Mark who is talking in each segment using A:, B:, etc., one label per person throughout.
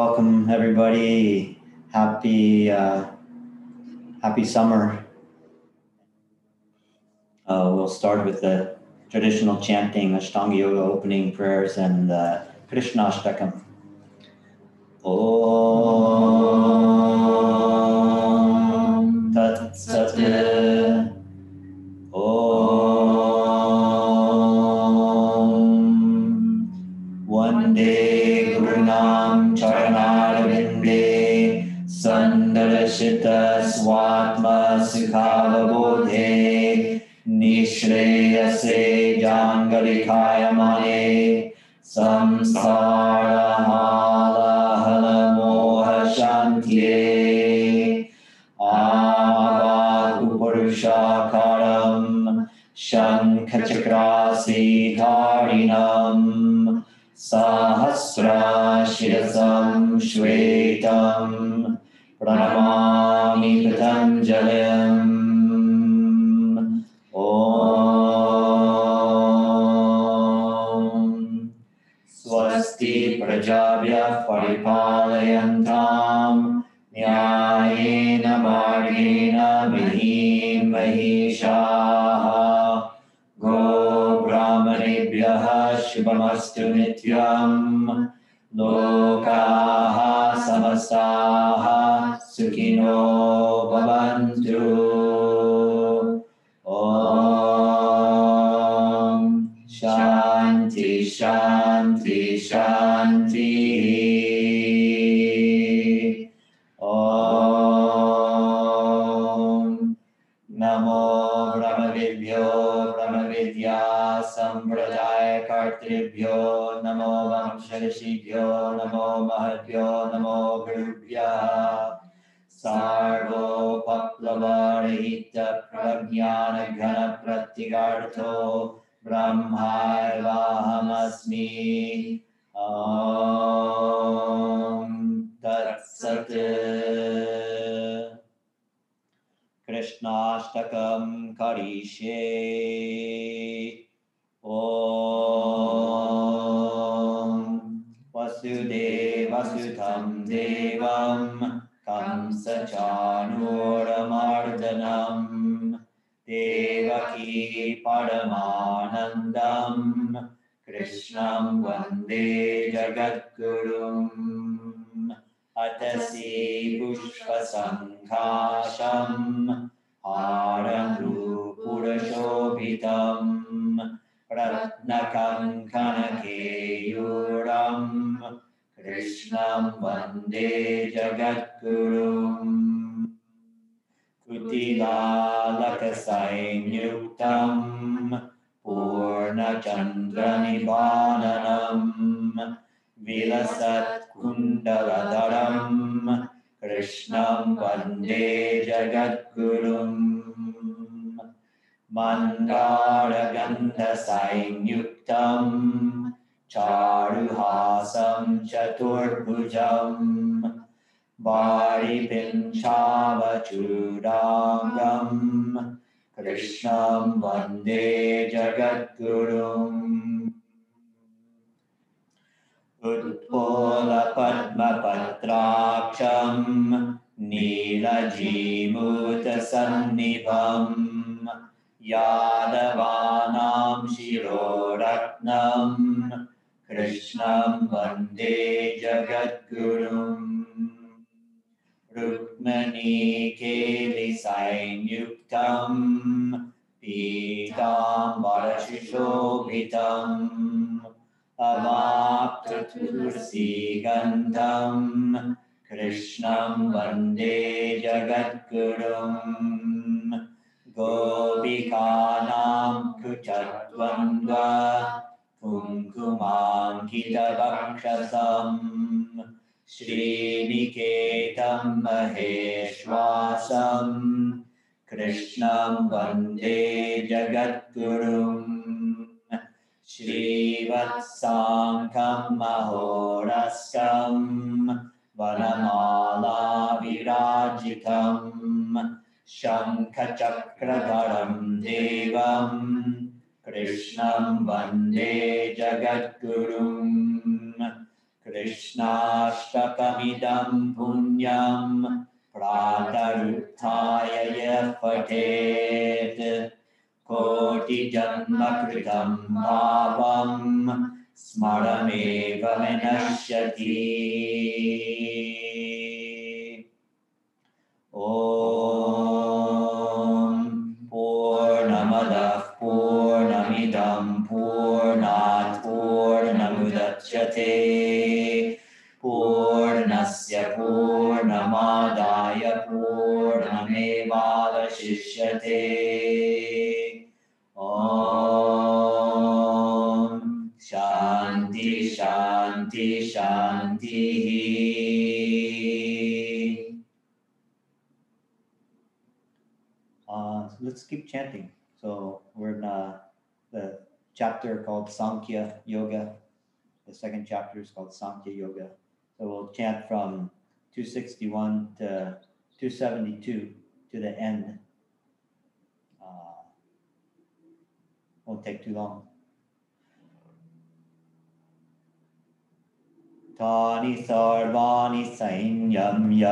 A: welcome everybody. Happy uh, happy summer. Uh, we'll start with the traditional chanting, Ashtanga Yoga opening prayers, and uh, Krishna Ashtakam. Om सार्वोपप्लवरहितप्रज्ञानघनप्रत्यगार्थो ब्रह्मार्वाहमस्मि। तत्सत्। कृष्णाष्टकं करिष्ये। ॐ वसुदेवसुतं देवं कंसचाणूरमर्दनं देवकी परमानन्दं कृष्णं वन्दे जगद्गुरुम्। अतसि पुष्पसङ्काशम् हारनूपुरशोभितम् रत्नकङ्कणकेयूरम्। कृष्णं वन्दे जगद्गुरुम् कुटिलालकसंयुक्तम् पूर्णचन्द्रनिबाननम् विलसत्कुण्डलधरम् कृष्णं वन्दे जगद्गुरुम् मन्दारगन्धसंयुक्तम् चारुहासं चतुर्भुजम् वारिपिञ्छावचूडाङ्गम् कृष्णं वन्दे जगद्गुरुम्। उत्पोलपद्मपत्राक्षम् नीलजीमूतसन्निभम् यादवानां शिरोरत्नम्। कृष्णं वन्दे जगद्गुरुम् रुक्मणीकेलिसंयुक्तम् पीताम्बरशुशोभितम् अवाप्तुलसीगन्धम् कृष्णं वन्दे जगद्गुरुम् गोपिकानां कृचद्वन्द्व कुङ्कुमाङ्कितवक्षसम् श्रीनिकेतं महेश्वासम्। कृष्णं वन्दे जगद्गुरुम्। श्रीवत्साङ्कं महोरस्कम् वनमाला विराजितम् शङ्खचक्रधरं देवम्। कृष्णं वन्दे जगद्गुरुम् कृष्णाष्टकमिदं पुण्यं प्रातरुत्थाय यः पठेत् कोटिजन्मकृतं पापं स्मरमेव विनश्यति ॐ chanting. So we're in uh, the chapter called Sankhya Yoga. The second chapter is called Sankhya Yoga. So we'll chant from 261 to 272 to the end. Uh, won't take too long. तानि सर्वाणि संयम्य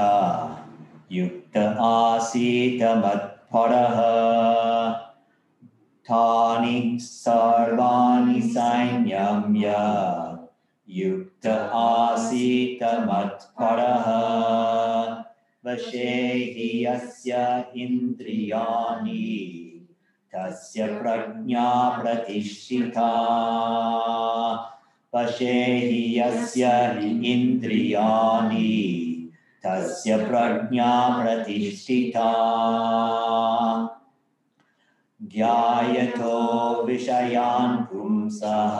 A: युक्त आसीत मत्परः तानि सर्वाणि संयम्य युक्त आसीत मत्परः। वशे हि यस्य इन्द्रियाणि। तस्य प्रज्ञा प्रतिष्ठिता। वशे हि यस्य इन्द्रियाणि तस्य प्रज्ञा प्रतिष्ठिता ध्यायतो विषयान् पुंसः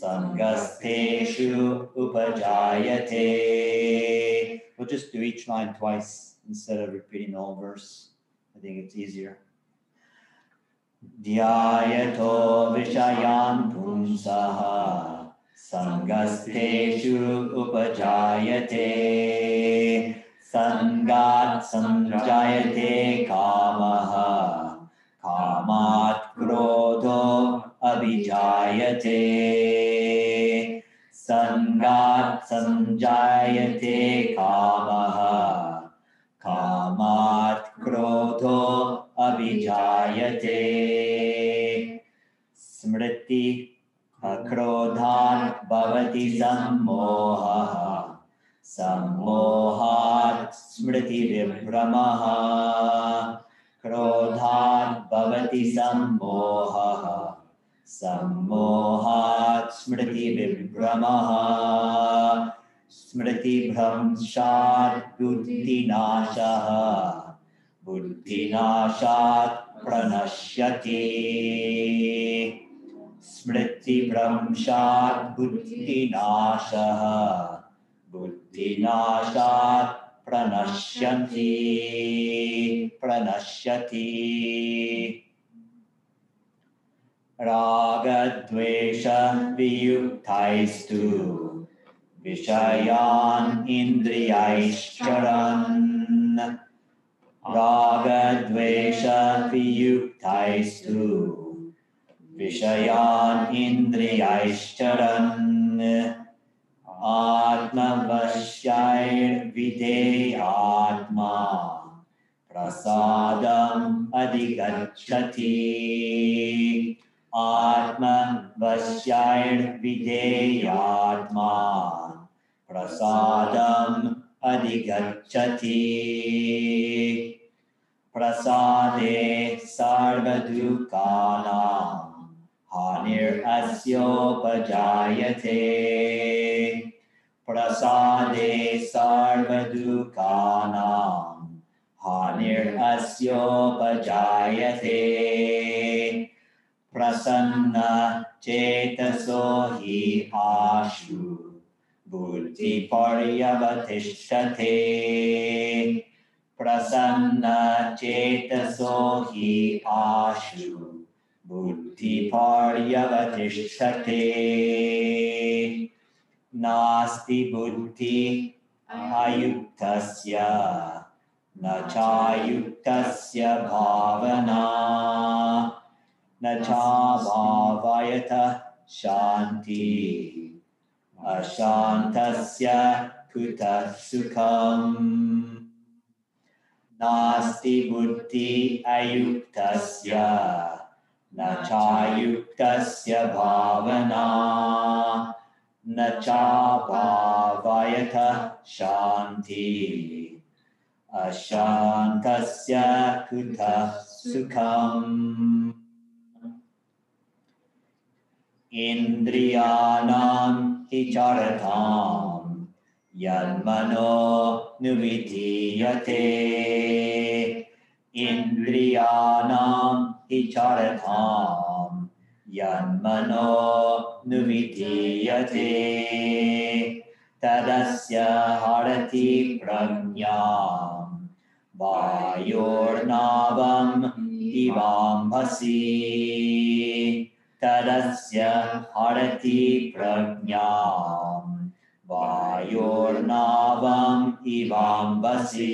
A: सङ्गस्थेषु उपजायते We'll just do each line twice instead of repeating the whole verse. I think it's easier. ध्यायतो विषयान् पुंसः सङ्गस्थेषु उपजायते। सङ्गात् सञ्जायते कामः। कामात् क्रोधो अभिजायते। सङ्गात् सञ्जायते कामः। कामात् क्रोधो अभिजायते। स्मृति अक्रोधात् भवति सम्मोहः सम्मोहात् स्मृतिविभ्रमः। क्रोधात् भवति सम्मोहः। सम्मोहात् स्मृतिविभ्रमः। स्मृतिभ्रंशात् बुद्धिनाशः। बुद्धिनाशात् प्रणश्यति। स्मृतिभ्रंशात् बुद्धिनाशः बुद्धिनाशात् प्रणश्यन्ति प्रणश्यति रागद्वेषवियुक्तैस्तु विषयान् इन्द्रियैश्चरन् रागद्वेषवियुक्तैस्तु विषयान् इन्द्रियैश्चरन्। आत्मवश्यैर्विधेयात्मा प्रसादम् अधिगच्छति। आत्मवश्यैर्विधेयात्मा प्रसादम् अधिगच्छति। प्रसादे सर्वदुःखानां हानिरस्योपजायते प्रसादे सर्वदुःखानां हानिरस्योपजायते प्रसन्न चेतसो हि आशु बुद्धिपर्यवतिष्ठते। प्रसन्न चेतसो हि आशु बुद्धिपर्यवतिष्ठते नास्ति बुद्धि अयुक्तस्य न चायुक्तस्य भावना। न चाभावयत शान्ति अशान्तस्य कुतः सुखम् नास्ति बुद्धि अयुक्तस्य न चायुक्तस्य भावना न चाभावयथ शान्ति। अशान्तस्य कुतः सुखम्। इन्द्रियाणां हि चरताम् यन्मनो नुविधीयते। इन्द्रियाणां चरताम् यन्मनो नुविधीयते तदस्य हरति प्रज्ञां वायोर्नावम् इवाम्भसि तदस्य हरति प्रज्ञां वायोर्नावम् इवाम्बसि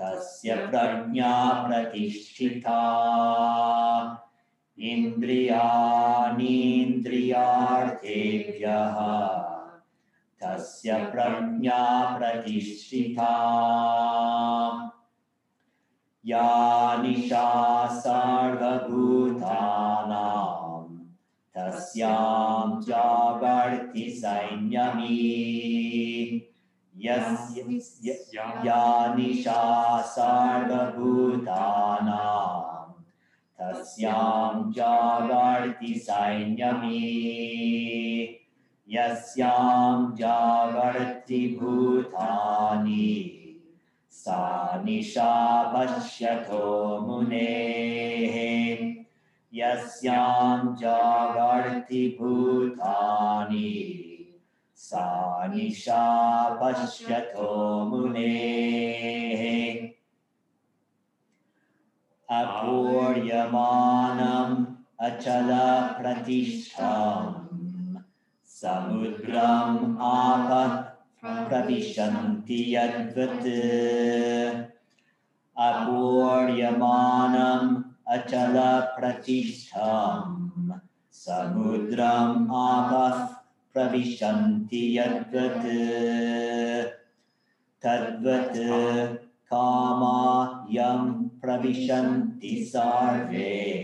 A: तस्य प्रज्ञा प्रतिष्ठिता। इन्द्रियाणीन्द्रियार्थेभ्यः। तस्य प्रज्ञा प्रतिष्ठिता। या निशा सर्वभूतानां तस्यां जागर्ति संयमी यस्य य- निशा सर्वभूतानां, तस्यां जागर्ति यस्यां जागर्ति भूतानि, सा निशा पश्यतो मुनेः, यस्यां जागर्ति भूतानि। निशा पश्यतो मुनेः। अपूर्यमानम् अचलप्रतिष्ठम् समुद्रम् आपः प्रविशन्ति यद्वत्। अपूर्यमानम् अचलप्रतिष्ठम् समुद्रम् आपः प्रविशन्ति यद्वत्। तद्वत् कामा यं प्रविशन्ति सर्वे।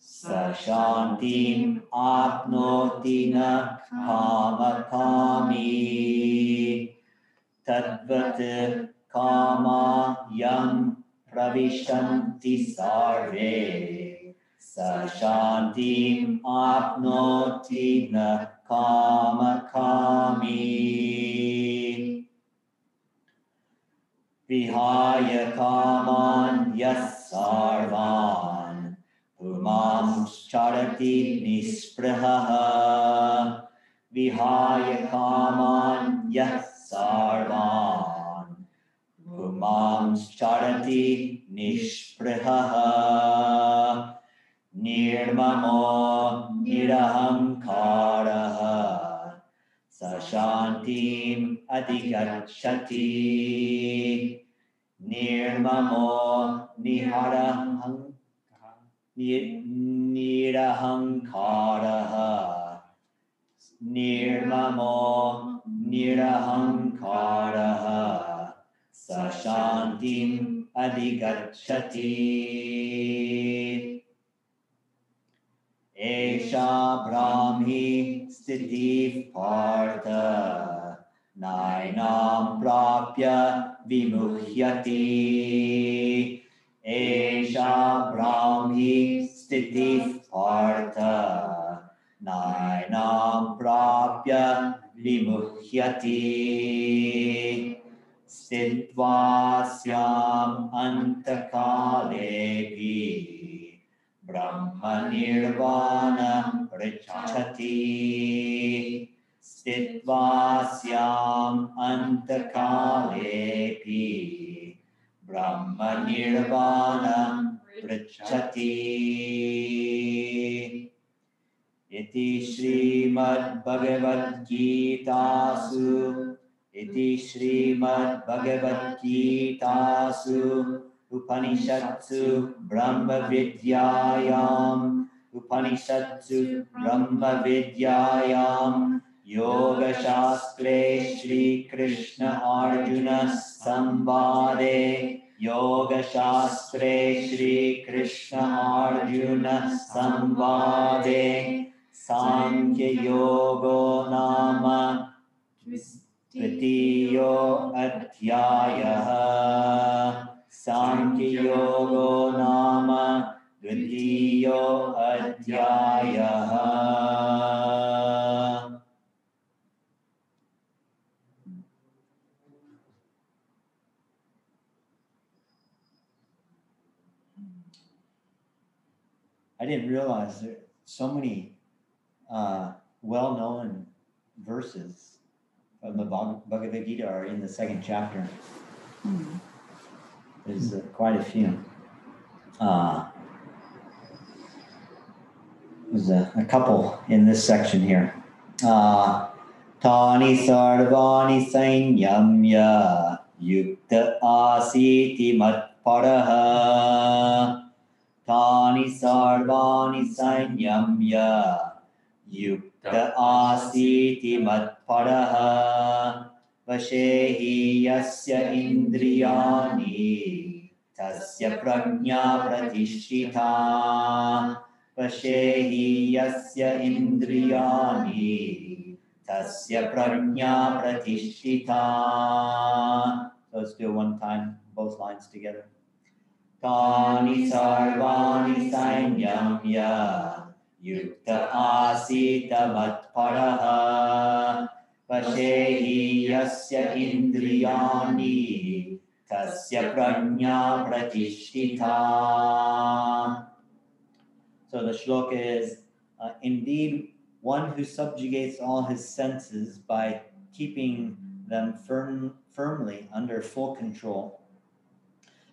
A: स शान्तिम् आप्नोति न कामकामी तद्वत् कामा यं प्रविशन्ति सर्वे। स शान्तिम् आप्नोति न कामकामी विहाय कामान् यः सर्वान् पुमांश्चरति निःस्पृहः विहाय कामान् यः सर्वान् पुमांश्चरति निःस्पृहः निर्ममो निरहङ्कारः स शान्तिम् अधिगच्छति निर्ममो निहरहं नि- निरहङ्कारः निर्ममो निरहङ्कारः स शान्तिम् अधिगच्छति एषा ब्राह्मी स्थितिः पार्थ। नायनां प्राप्य विमुह्यति। एषा ब्राह्मी स्थितिः पार्थ। नायनां प्राप्य विमुह्यति। स्थित्वा स्याम् अन्तकालेऽपि ब्रह्मनिर्वाणं पृच्छति। स्थित्वास्याम् अन्तकालेऽपि ब्रह्मनिर्वाणं पृच्छति। इति श्रीमद्भगवद्गीतासु इति श्रीमद्भगवद्गीतासु उपनिषत्सु ब्रह्मविद्यायाम्। उपनिषत्सु ब्रह्मविद्यायां योगशास्त्रे श्रीकृष्ण अर्जुनसंवादे योगशास्त्रे श्रीकृष्ण अर्जुनसंवादे साङ्ख्ययोगो नाम तृतीयो अध्यायः साङ्ख्ययोगो नाम द्वितीयो अध्यायः I didn't realize there so many uh, well-known verses from the Bhag- Bhagavad Gita are in the second chapter. There's uh, quite a few. Uh, there's a, a couple in this section here. Uh, Tani sarvani sainyamya yukta asiti matparaha. Tani sarvani sainyamya yukta asiti matparaha. वशे हि यस्य इन्द्रियाणि तस्य प्रज्ञा प्रतिष्ठिता। वशे हि यस्य इन्द्रियाणि तस्य प्रज्ञा प्रतिष्ठिता। Lines together. तानि सर्वाणि संयम्य युक्त आसीत मत्परः वशे हि यस्य इन्द्रियाणि तस्य प्रज्ञा प्रतिष्ठिता So the shloka is uh, indeed one who subjugates all his senses by keeping them firm, firmly under full control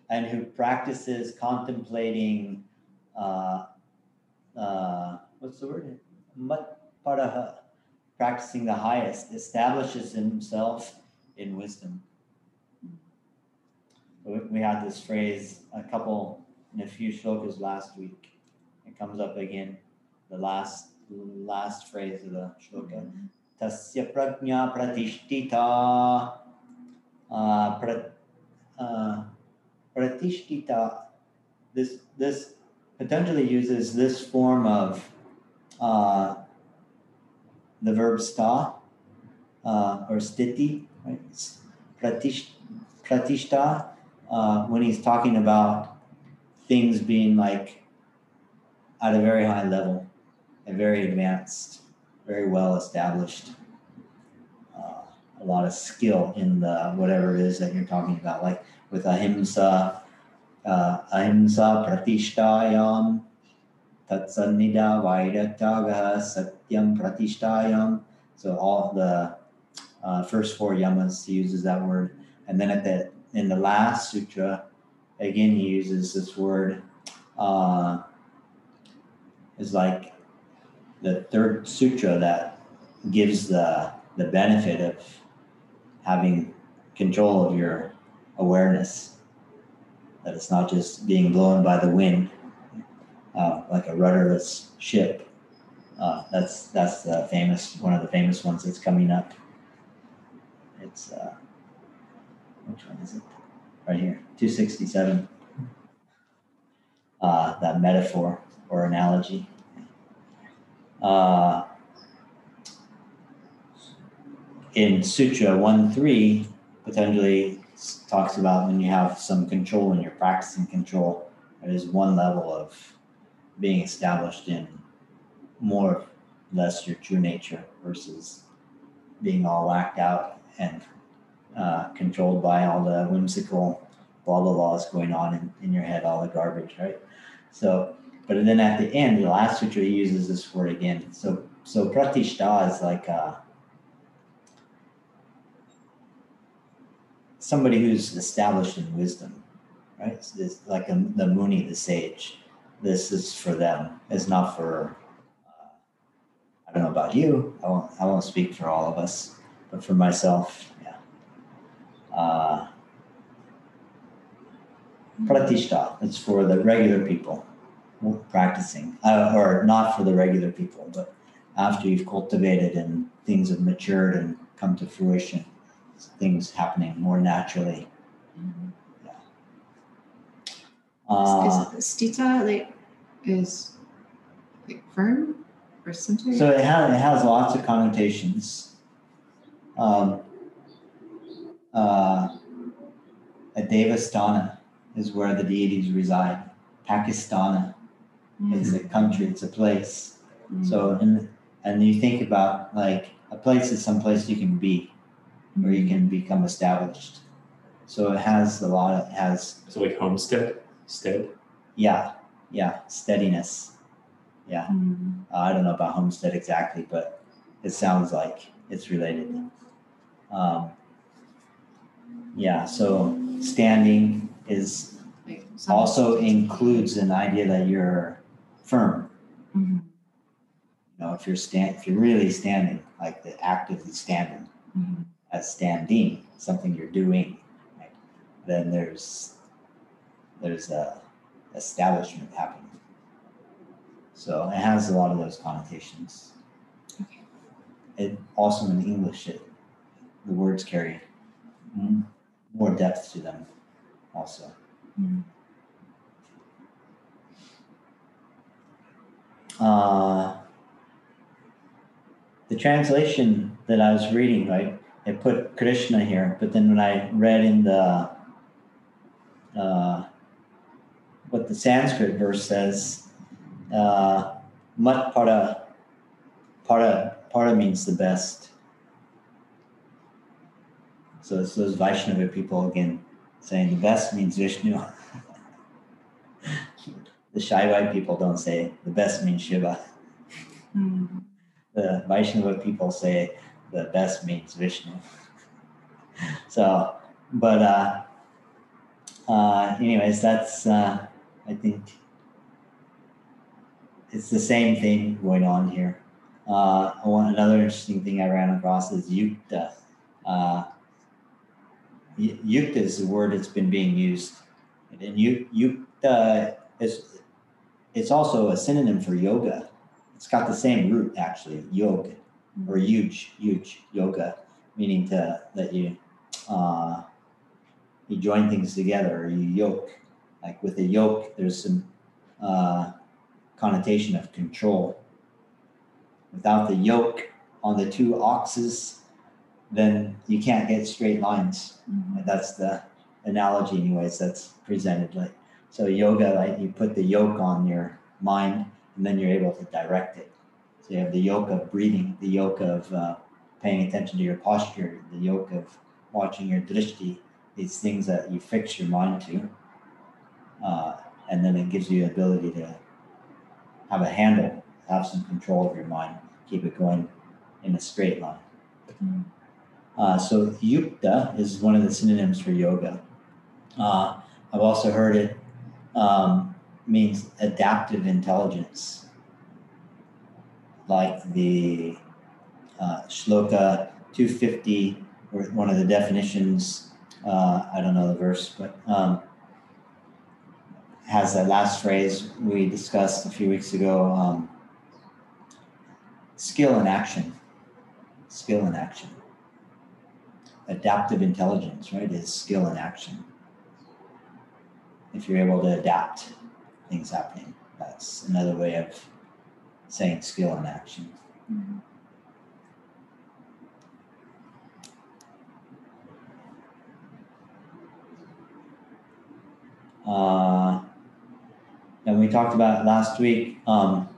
A: and who practices contemplating uh, uh, what's the word? Matparaha practicing the highest, establishes himself in wisdom. We had this phrase a couple in a few shlokas last week. It comes up again, the last last phrase of the shloka. Tasya prajna pratishtita. Uh, uh, pratishtita. This this potentially uses this form of uh, the verb sta uh, or stiti, right? Pratish, pratishta, uh, when he's talking about things being like at a very high level and very advanced, very well established. Uh, a lot of skill in the whatever it is that you're talking about, like with ahimsa, uh, ahimsa pratishtayam, tatsannida vairataga satyam pratishtayam. So all the uh, first four yamas he uses that word, and then at the in the last sutra, again he uses this word. Uh, is like the third sutra that gives the the benefit of having control of your awareness. That it's not just being blown by the wind, uh, like a rudderless ship. Uh, that's that's the famous one of the famous ones that's coming up. It's uh, which one is it? Right here, two sixty seven. Uh, that metaphor or analogy. Uh, in Sutra 1 3, Patanjali talks about when you have some control and you're practicing control, there is one level of being established in more or less your true nature versus being all whacked out and uh, controlled by all the whimsical blah blah blahs going on in, in your head, all the garbage, right? So, but then at the end, the last sutra he uses this word again. So, so pratishta is like uh, somebody who's established in wisdom, right? So it's like a, the Muni, the sage. This is for them. It's not for uh, I don't know about you. I won't. I won't speak for all of us, but for myself, yeah. Uh, Pratishta. It's for the regular people practicing, uh, or not for the regular people, but after you've cultivated and things have matured and come to fruition, things happening more naturally.
B: Mm-hmm. Yeah. Uh, is, is stita like is like firm or center?
A: So it has it has lots of connotations. Um, uh, a Devastana is where the deities reside. Pakistana mm. is a country, it's a place. Mm. So and and you think about like a place is some place you can be where you can become established. So it has a lot of has
C: so like homestead stead.
A: Yeah, yeah, steadiness. Yeah, mm. uh, I don't know about homestead exactly, but it sounds like it's related. Um, yeah, so standing is also includes an idea that you're firm. Mm-hmm. You know, if you're stand, if you're really standing, like the actively standing, mm-hmm as standing, something you're doing, right? then there's there's a establishment happening. So it has a lot of those connotations. Okay. It also in English, it, the words carry more depth to them, also. Mm. Uh, the translation that I was reading, right, it put Krishna here, but then when I read in the uh, what the Sanskrit verse says, uh, mat para, para, para means the best. So it's those Vaishnava people again saying the best means Vishnu. the Shaivite people don't say the best means Shiva. The Vaishnava people say the best means Vishnu. so, but uh, uh, anyways, that's uh, I think it's the same thing going on here. Uh, one another interesting thing I ran across is yukta. Uh, yukta is the word that's been being used, and yukta is it's also a synonym for yoga. It's got the same root actually, yoga or yuj, yuj yoga, meaning to that you uh, you join things together or you yoke. Like with a yoke, there's some uh, connotation of control. Without the yoke on the two oxes, then you can't get straight lines. Mm-hmm. That's the analogy, anyways. That's presented like so. Yoga, like you put the yoke on your mind, and then you're able to direct it. So you have the yoke of breathing, the yoke of uh, paying attention to your posture, the yoke of watching your drishti, these things that you fix your mind to. Uh, and then it gives you the ability to have a handle, have some control of your mind, keep it going in a straight line. Mm-hmm. Uh, so yukta is one of the synonyms for yoga. Uh, I've also heard it um, means adaptive intelligence like the uh, Shloka 250, or one of the definitions, uh, I don't know the verse, but um, has that last phrase we discussed a few weeks ago um, skill in action. Skill in action. Adaptive intelligence, right, is skill in action. If you're able to adapt things happening, that's another way of saying skill and action. Mm-hmm. Uh, and we talked about last week. Um,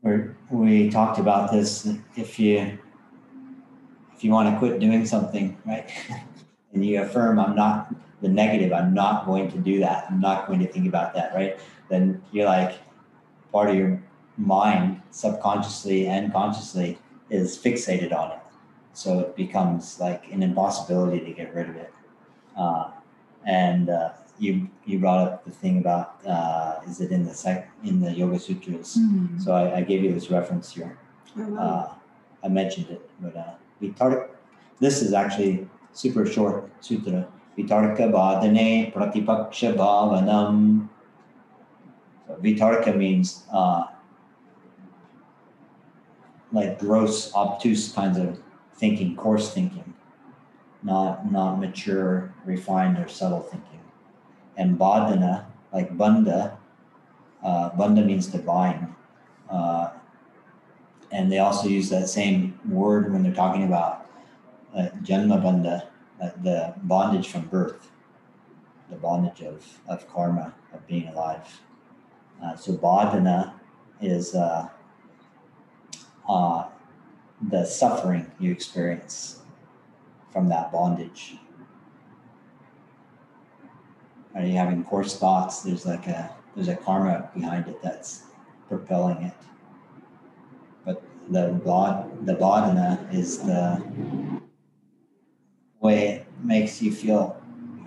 A: where we talked about this. If you if you want to quit doing something, right, and you affirm, "I'm not the negative. I'm not going to do that. I'm not going to think about that." Right then you're like part of your mind subconsciously and consciously is fixated on it. so it becomes like an impossibility to get rid of it. Uh, and uh, you you brought up the thing about uh, is it in the sec in the Yoga Sutras?
B: Mm.
A: So I, I gave you this reference here.
B: Oh, wow.
A: Uh, I mentioned it, but uh, Vitarka, this is actually super short sutra. Vitarka badane pratipaksha bhavanam. So vitarka means uh, like gross, obtuse kinds of thinking, coarse thinking, not not mature, refined, or subtle thinking. And badana, like banda, uh, banda means bind. Uh, and they also use that same word when they're talking about uh, janma uh, the bondage from birth, the bondage of, of karma, of being alive. Uh, so badana is uh, the suffering you experience from that bondage. Are you having coarse thoughts? There's like a there's a karma behind it that's propelling it But the bod the badana is the way it makes you feel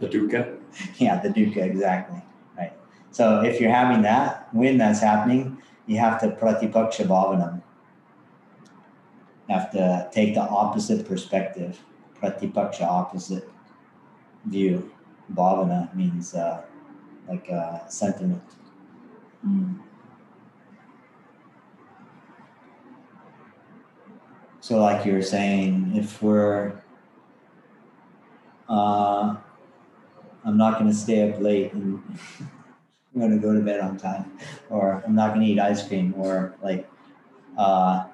C: The dukkha.
A: yeah the dukkha exactly right so if you're having that when that's happening you have to pratipaksha bhavanam have to take the opposite perspective. Pratipaksha opposite view. Bhavana means uh, like a sentiment.
B: Mm.
A: So, like you were saying, if we're, uh, I'm not going to stay up late and I'm going to go to bed on time, or I'm not going to eat ice cream, or like, uh,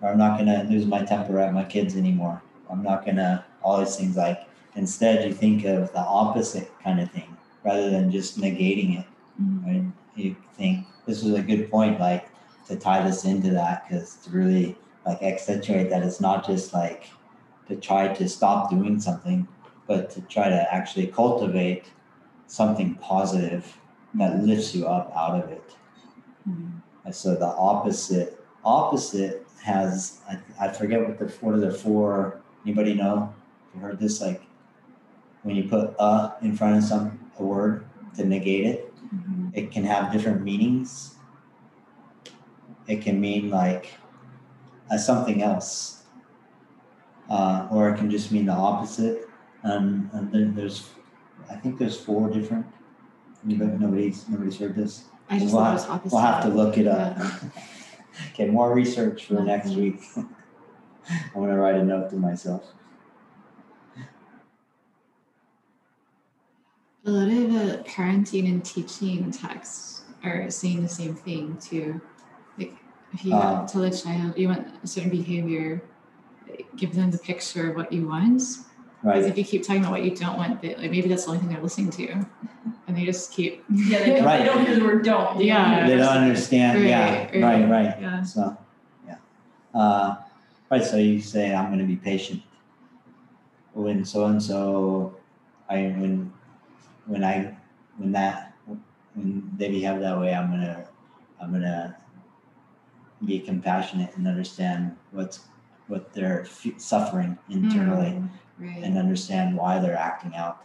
A: or I'm not going to lose my temper at my kids anymore. I'm not going to, all these things. Like, instead, you think of the opposite kind of thing rather than just negating it,
B: Mm.
A: right? You think this is a good point, like, to tie this into that because to really like accentuate that it's not just like to try to stop doing something, but to try to actually cultivate something positive that lifts you up out of it.
B: Mm.
A: And so the opposite opposite has I, I forget what the what are the four anybody know? You heard this like when you put a in front of some a word to negate it,
B: Mhm.
A: it can have different meanings. It can mean like uh, something else, uh, or it can just mean the opposite. Um, and then there's, I think there's four different. Anybody, nobody's nobody's heard this.
B: I just
A: we'll, have, we'll have to look it up. Okay, more research for
B: Yeah,
A: next week. I'm gonna write a note to myself.
B: A lot of uh, parenting and teaching texts are saying the same thing too. Like if you
A: Uh.
B: tell a child you want a certain behavior, give them the picture of what you want. Because
A: Right.
B: if you keep talking about what you don't want, they, like maybe that's the only thing they're listening to, and they just keep.
D: Yeah, they don't,
A: Right.
D: they don't hear the word don't. They
B: Yeah.
D: hear
A: They don't
D: rest of it.
A: understand. yeah.
B: Right,
A: Right.
B: right.
A: Right.
B: Yeah.
A: So, yeah. Uh, right. So you say, I'm going to be patient. When so and so, I when when I when that when they behave that way, I'm gonna I'm gonna be compassionate and understand what's what they're f- suffering internally
B: Mm, right.
A: and understand why they're acting out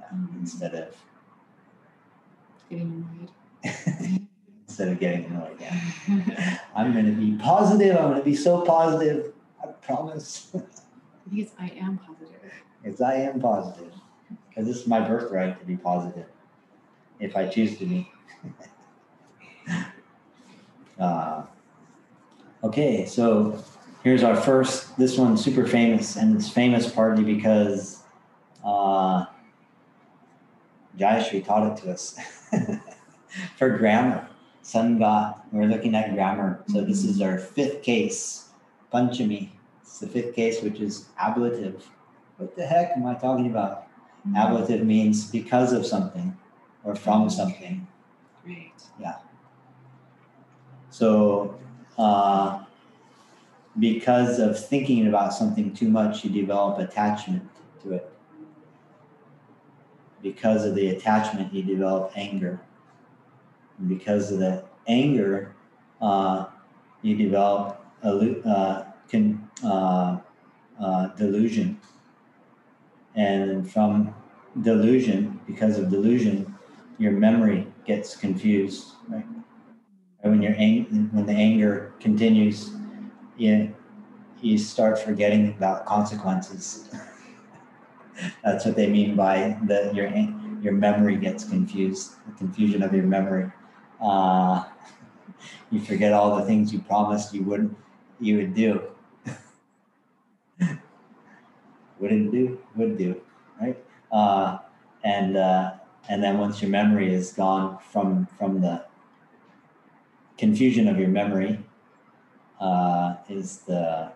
A: yeah,
B: Mhm.
A: instead of
B: Getting annoyed.
A: instead of getting annoyed. Yeah. I'm gonna be positive. I'm gonna be so positive. I promise.
B: I think it's I am positive.
A: Because I am positive. Because this is my birthright to be positive. If I choose to be. uh, okay, so here's our first. This one's super famous, and it's famous partly because uh, Jayashri taught it to us for grammar. Sun God, We're looking at grammar. So this is our fifth case, Panchami. It's the fifth case, which is ablative. What the heck am I talking about? Ablative means because of something or from something.
B: Great. Yeah.
A: So, uh, because of thinking about something too much, you develop attachment to it. Because of the attachment, you develop anger. And because of the anger, uh, you develop uh, uh, uh, delusion. And from delusion, because of delusion, your memory gets confused, right? When your ang- when the anger continues, you you start forgetting about consequences. That's what they mean by the your your memory gets confused, the confusion of your memory. Uh, you forget all the things you promised you wouldn't you would do. Wouldn't do, would do, right? Uh, and uh, and then once your memory is gone from from the confusion of your memory, uh, is the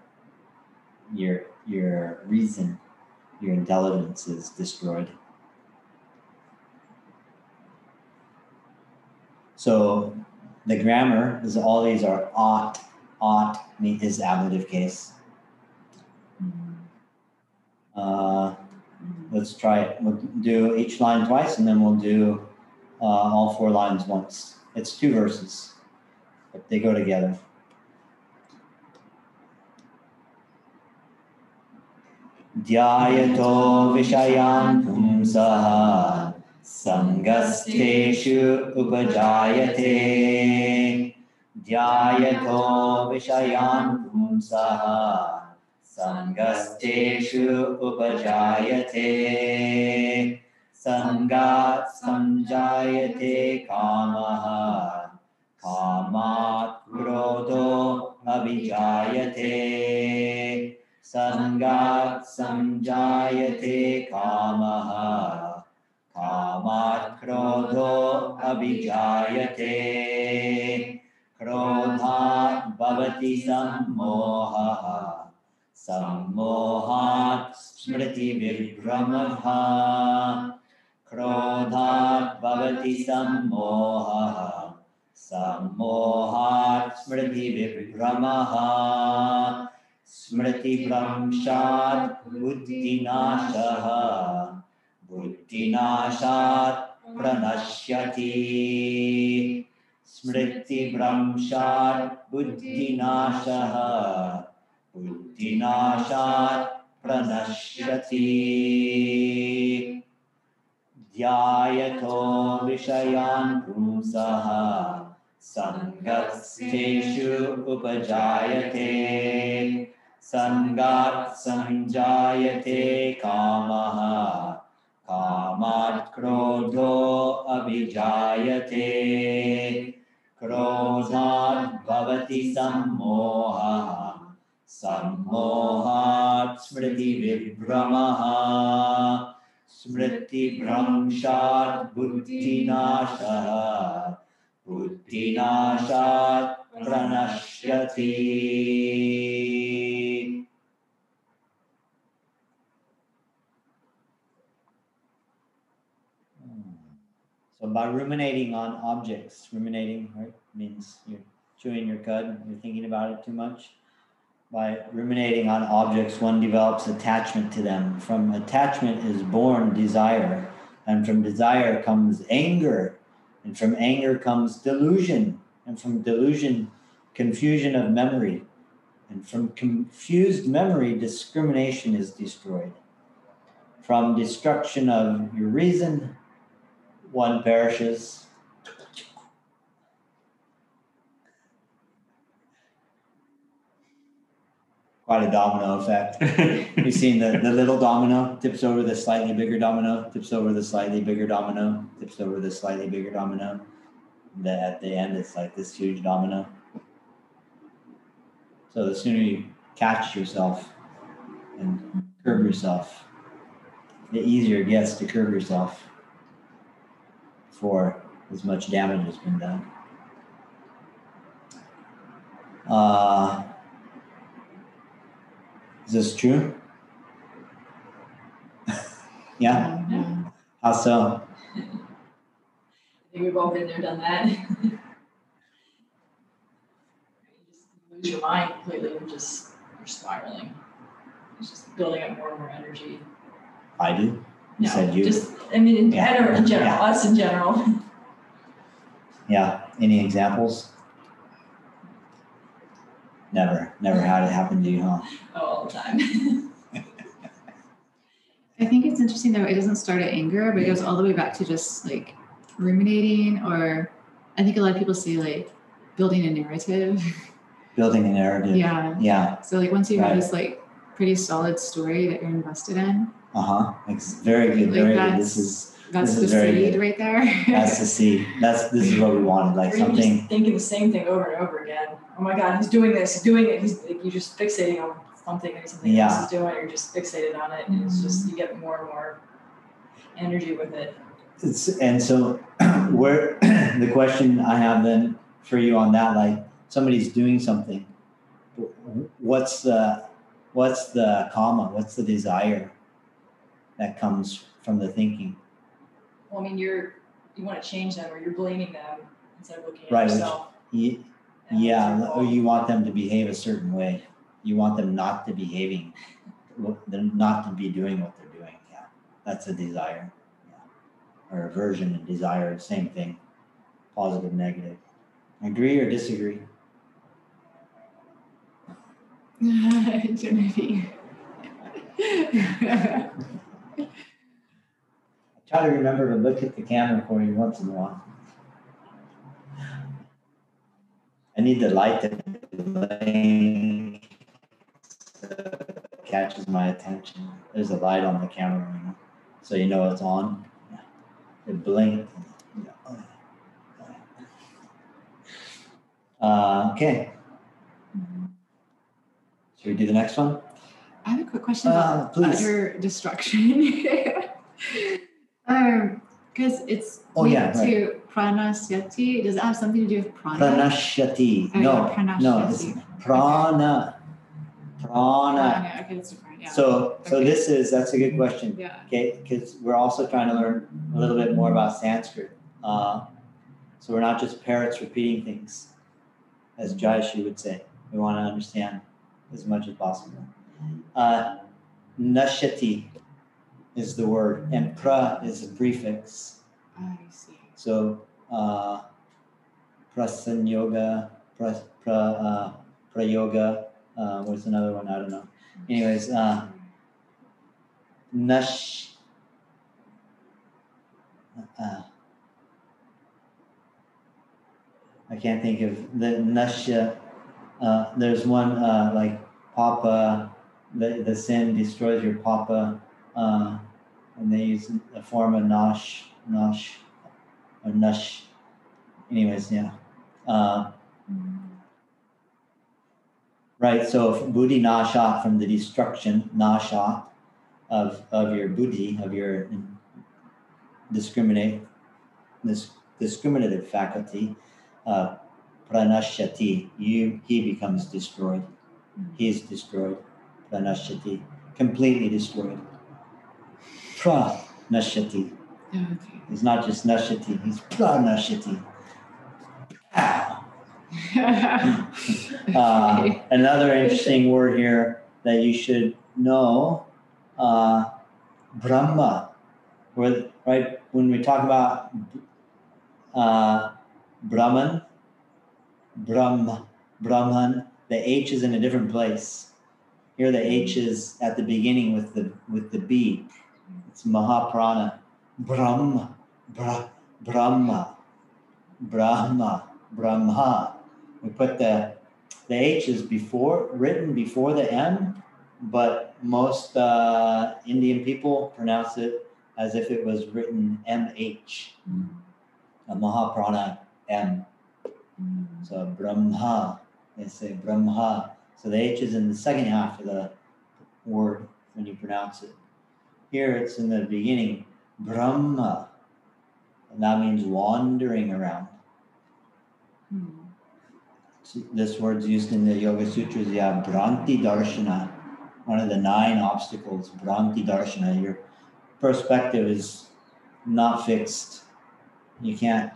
A: your your reason, your intelligence is destroyed. So the grammar is all these are ought, ought is ablative case. Uh, let's try it. We'll do each line twice and then we'll do uh, all four lines once. It's two verses, but they go together. ध्यायतो विषयान् पुंसः, सङ्गस्थेषु उपजायते। ध्यायतो विषयान् पुंसः, सङ्गस्थेषु उपजायते। सङ्गात् सञ्जायते कामः, कामात् क्रोधो अभिजायते। सङ्गात् सञ्जायते कामः। कामात् क्रोधो अभिजायते। क्रोधात् भवति सम्मोहः। सम्मोहात् स्मृतिविभ्रमः। क्रोधात् भवति सम्मोहः। सम्मोहात् स्मृतिविभ्रमः। स्मृतिभ्रंशात् बुद्धिनाशः। बुद्धिनाशात् प्रणश्यति। स्मृतिभ्रंशात् बुद्धिनाशः। बुद्धिनाशात् प्रणश्यति। ध्यायतो विषयान् पुंसः। सङ्गस्थेषु उपजायते। सङ्गात् सञ्जायते कामः। कामात् क्रोधो अभिजायते। क्रोधात् भवति सम्मोहः। सम्मोहात् स्मृतिविभ्रमः। स्मृतिभ्रंशात् बुद्धिनाशः। बुद्धिनाशात् प्रणश्यति। So by ruminating on objects, ruminating, right, means you're chewing your cud, you're thinking about it too much. By ruminating on objects, one develops attachment to them. From attachment is born desire, and from desire comes anger, and from anger comes delusion, and from delusion, confusion of memory. And from confused memory, discrimination is destroyed. From destruction of your reason, one perishes. Quite a domino effect. You've seen the, the little domino tips over the slightly bigger domino, tips over the slightly bigger domino, tips over the slightly bigger domino. The, at the end, it's like this huge domino. So the sooner you catch yourself and curb yourself, the easier it gets to curb yourself before as much damage has been done. Uh, is this true? yeah.
B: No.
A: How so?
D: I think we've all been there, done that. you just lose your mind completely and just you're spiraling. It's just building up more and more energy.
A: I do. You
D: No,
A: said you.
D: just I mean in,
A: Yeah.
D: I don't- in general,
A: Yeah.
D: us in general.
A: Yeah. Any examples? Never, never had it happen to you, huh?
D: Oh, all the time.
B: I think it's interesting though, it doesn't start at anger, but it goes all the way back to just like ruminating, or I think a lot of people say like building a narrative.
A: Building a narrative.
B: yeah.
A: Yeah.
B: So like once you have this like pretty solid story that you're invested in,
A: Uh huh. It's very good.
B: Like
A: Very good. This is
B: that's
A: This
B: the
A: is very
B: seed
A: good.
B: right there.
A: that's the seed. That's this is what we wanted. Like
D: or
A: something.
D: just thinking the same thing over and over again. Oh my god, he's doing this, he's doing it, he's like, you're just fixating on something that something
A: Yeah.
D: else is doing, you're just fixated on it, and it's just you get more and more energy with it.
A: It's, and so, where the question I have then for you on that, like somebody's doing something, what's the what's the kama? What's the desire that comes from the thinking?
D: Well, I mean, you're you want to change them, or you're blaming them instead of looking at
A: Right,
D: yourself.
A: Ye-
D: and
A: Yeah, or you want them to behave a certain way. You want them not to behaving, them not to be doing what they're doing. Yeah, that's a desire. Yeah. Or aversion and desire, same thing. Positive, negative. Agree or disagree?
B: Genevieve.
A: Try to remember to look at the camera for you once in a while. I need the light blink catches my attention. There's a light on the camera, you know, so you know it's on. It blinked. Uh, okay, should we do the next one?
B: I have a quick question
A: Uh,
B: about
A: please.
B: utter destruction. because it's
A: Oh, yeah,
B: linked to pranashyati. Does it have something to do with prana?
A: Pranashyati.
B: Oh,
A: No,
B: yeah,
A: no, it's prana. Prana.
B: Prana, Okay, that's different. Yeah.
A: So, so
B: Okay.
A: this is, that's a good question,
B: yeah.
A: okay, because we're also trying to learn a little bit more about Sanskrit. Uh, so we're not just parrots repeating things, as Jayashi would say. We want to understand as much as possible. Uh, nashyati is the word, and pra is a prefix.
B: I see.
A: So, uh, prasanyoga, pra, pra, uh, prayoga, uh, what's another one? I don't know. Anyways, uh, Nash. Uh, I can't think of the Nasha. Uh, there's one uh, like Papa, the, the sin destroys your Papa, uh, and they use a form of Nash, Nash, or Nash. Anyways, yeah. Uh. Right, so buddhi nasha from the destruction, nasha of, of your buddhi, of your discriminate, this discriminative faculty, uh, pranashyati, you, he becomes destroyed. He is destroyed, pranashyati, completely destroyed. Pranashyati,
B: Oh, okay.
A: he's not just nashati, he's pranashyati. Pow! Uh, another interesting word here that you should know, uh, Brahma. Where, right when we talk about uh, Brahman, Brahm, Brahman, the H is in a different place. Here, the H is at the beginning with the with the B. It's Mahaprana. Brahma, Bra, Brahma, Brahma, Brahma. We put the the H is before written before the M, but most uh, Indian people pronounce it as if it was written MH. A Mahaprana M.
B: Mm.
A: So Brahma, they say Brahma. So the H is in the second half of the word when you pronounce it. Here it's in the beginning, Brahma. And that means wandering around.
B: Mm.
A: This word's used in the Yoga Sutras. Yeah, Bhranti Darshana, one of the nine obstacles. Bhranti Darshana. Your perspective is not fixed. You can't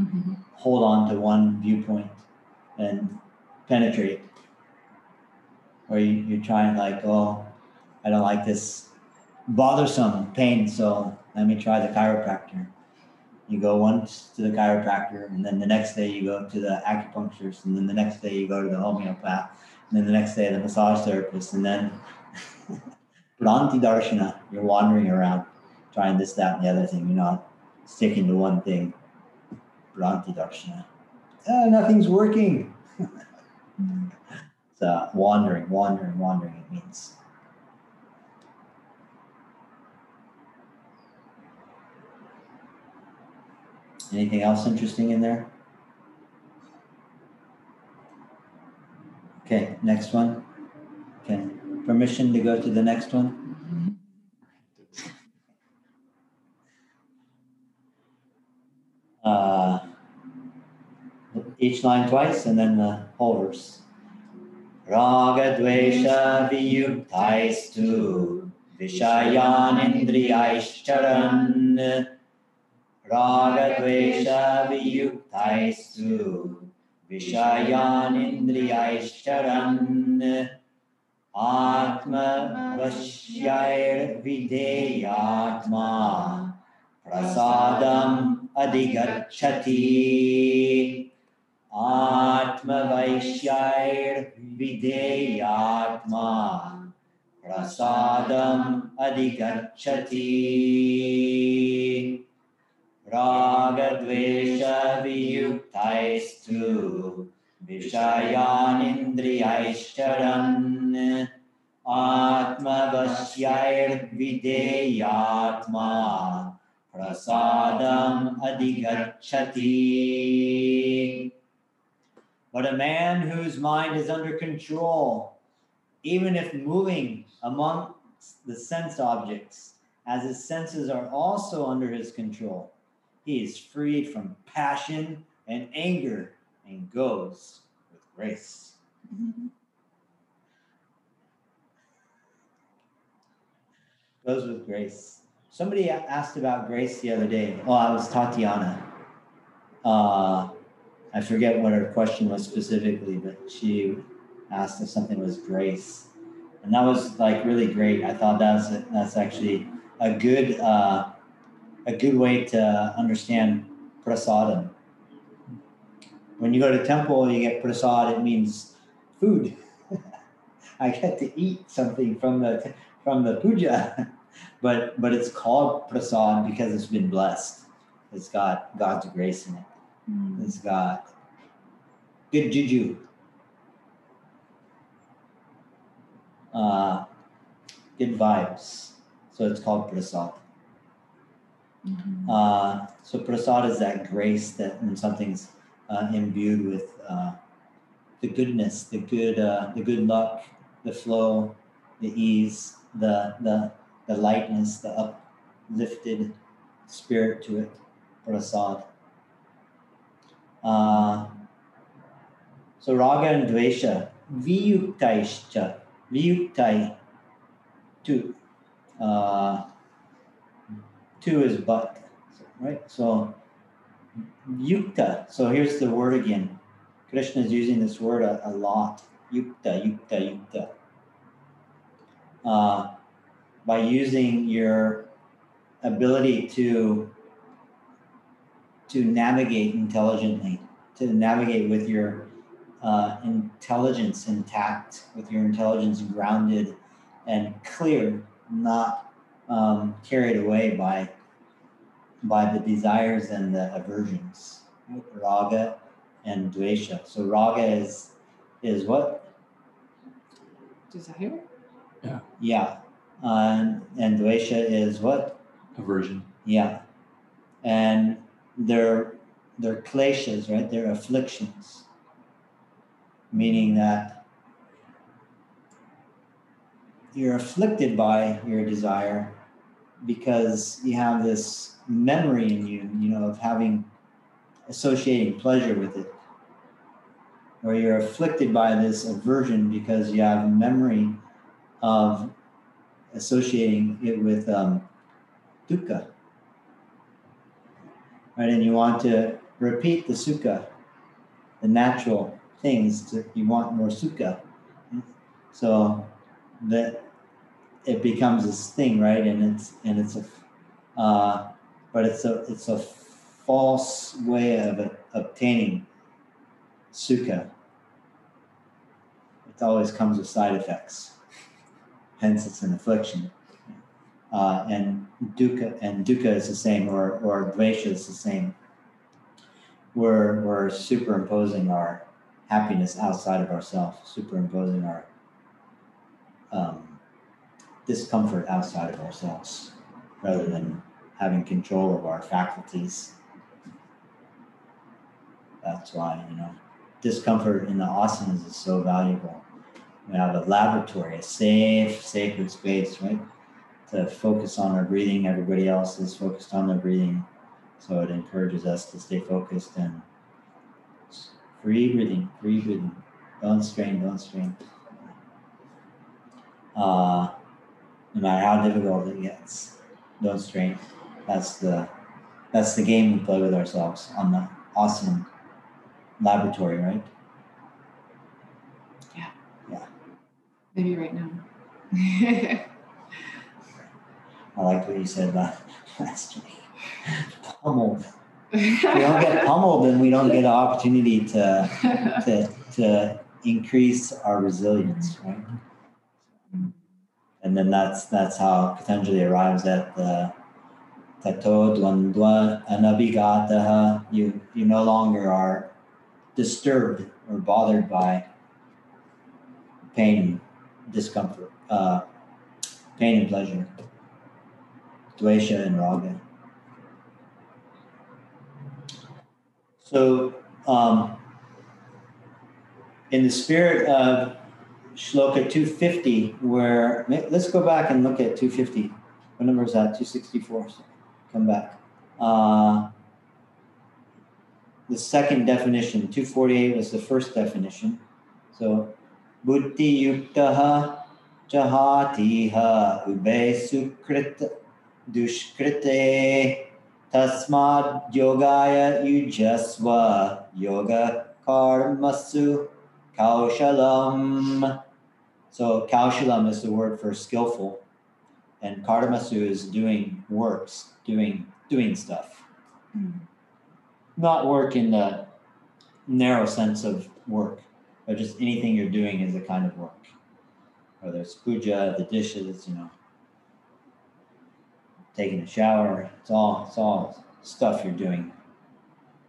B: Mhm.
A: hold on to one viewpoint and penetrate. Or you, you're trying like, oh, I don't like this bothersome pain, so let me try the chiropractor. You go once to the chiropractor, and then the next day you go to the acupuncturist, and then the next day you go to the homeopath, And then the next day, the massage therapist, and then Bhranti Darshana, you're wandering around trying this, that, and the other thing. You're not sticking to one thing. Bhranti Darshana. Ah, nothing's working. uh, wandering, wandering, wandering, it means. Anything else interesting in there? Okay, next one. Okay, permission to go to the next one? Uh, each line twice and then the whole verse. Raga dvesha viyuktaistu indriyaishcharan रागद्वेषाभियुक्तैस्तु विषयानिन्द्रियैश्चरन् आत्मवश्यैर्विधेयात्मा प्रसादम् अधिगच्छति। आत्मवैश्यैर्विधेयात्मा प्रसादम् अधिगच्छति। रागद्वेषवियुक्तैस्तु विषयानिन्द्रियैश्चरन् आत्मवश्यैर्विधेयात्मा prasadam adhigachati. But a man whose mind is under control, even if moving among the sense objects, as his senses are also under his control, he is freed from passion and anger and goes with grace. Goes with grace. Somebody asked about grace the other day. Oh, I was Tatiana. Uh, I forget what her question was specifically, but she asked if something was grace, and that was like really great. I thought that's that's actually a good uh, a good way to understand prasadam. When you go to temple, you get prasad. It means food. I get to eat something from the from the puja but but it's called prasad because it's been blessed. It's got God's grace in it.
B: Mm.
A: It's got good juju. Uh, good vibes. So it's called prasad.
B: Mhm.
A: Uh, so prasad is that grace that when something's uh, imbued with uh, the goodness, the good, uh, the good luck, the flow, the ease, the the the lightness, the uplifted spirit to it, prasad. Uh, so raga and dvesha, viyuktaischa, viyuktai, two. Uh, two is but, right? So yukta. So here's the word again. Krishna is using this word a, a lot. Yukta, yukta, yukta. Uh, by using your ability to to navigate intelligently, to navigate with your uh, intelligence intact, with your intelligence grounded and clear, not um, carried away by by the desires and the aversions, right? raga and dvesha. So raga is is what?
B: Desire?
A: Yeah, Yeah, and and dvesha is what?
C: Aversion.
A: Yeah, and they're they're kleshas, right? They're afflictions, meaning that you're afflicted by your desire because you have this memory in you, you know, of having associating pleasure with it. Or you're afflicted by this aversion because you have a memory of associating it with um, dukkha. Right, and you want to repeat the sukha, the natural things. To, you want more sukha. So that it becomes this thing, right? And it's and it's a, uh, but it's a it's a false way of obtaining sukha. it always comes with side effects. Hence, it's an affliction. Uh, and dukkha and dukkha is the same, or or dvesha is the same. We're we're superimposing our happiness outside of ourselves, superimposing our um, discomfort outside of ourselves, rather than having control of our faculties. That's why you know discomfort in the asanas is so valuable. We have a laboratory, a safe, sacred space, right? To focus on our breathing. Everybody else is focused on their breathing. So it encourages us to stay focused and free breathing, free breathing. Don't strain, don't strain. Uh, no matter how difficult it gets, don't strain. That's the that's the game we play with ourselves on the awesome laboratory, right? Yeah. Yeah.
B: Maybe right now.
A: I liked what you said about last week. Pummeled. We don't get pummeled, then we don't get an opportunity to to to increase our resilience, right? And then that's that's how Patanjali arrives at the tato dvandva anabhigataha. You you no longer are disturbed or bothered by pain, and discomfort, uh, pain and pleasure, dvesha and raga. So, um, in the spirit of Shloka 250, where let's go back and look at 250. What number is that? 264. So come back. Uh, the second definition, 248 was the first definition. So, buddhi yuktaha jahatiha ube sukrit dushkrite tasmad yogaya yujasva yoga karmasu kaushalam. So kaushalam is the word for skillful, and karmasu is doing works, doing doing stuff. Not work in the narrow sense of work, but just anything you're doing is a kind of work. Whether it's puja, the dishes, you know, taking a shower, it's all it's all stuff you're doing.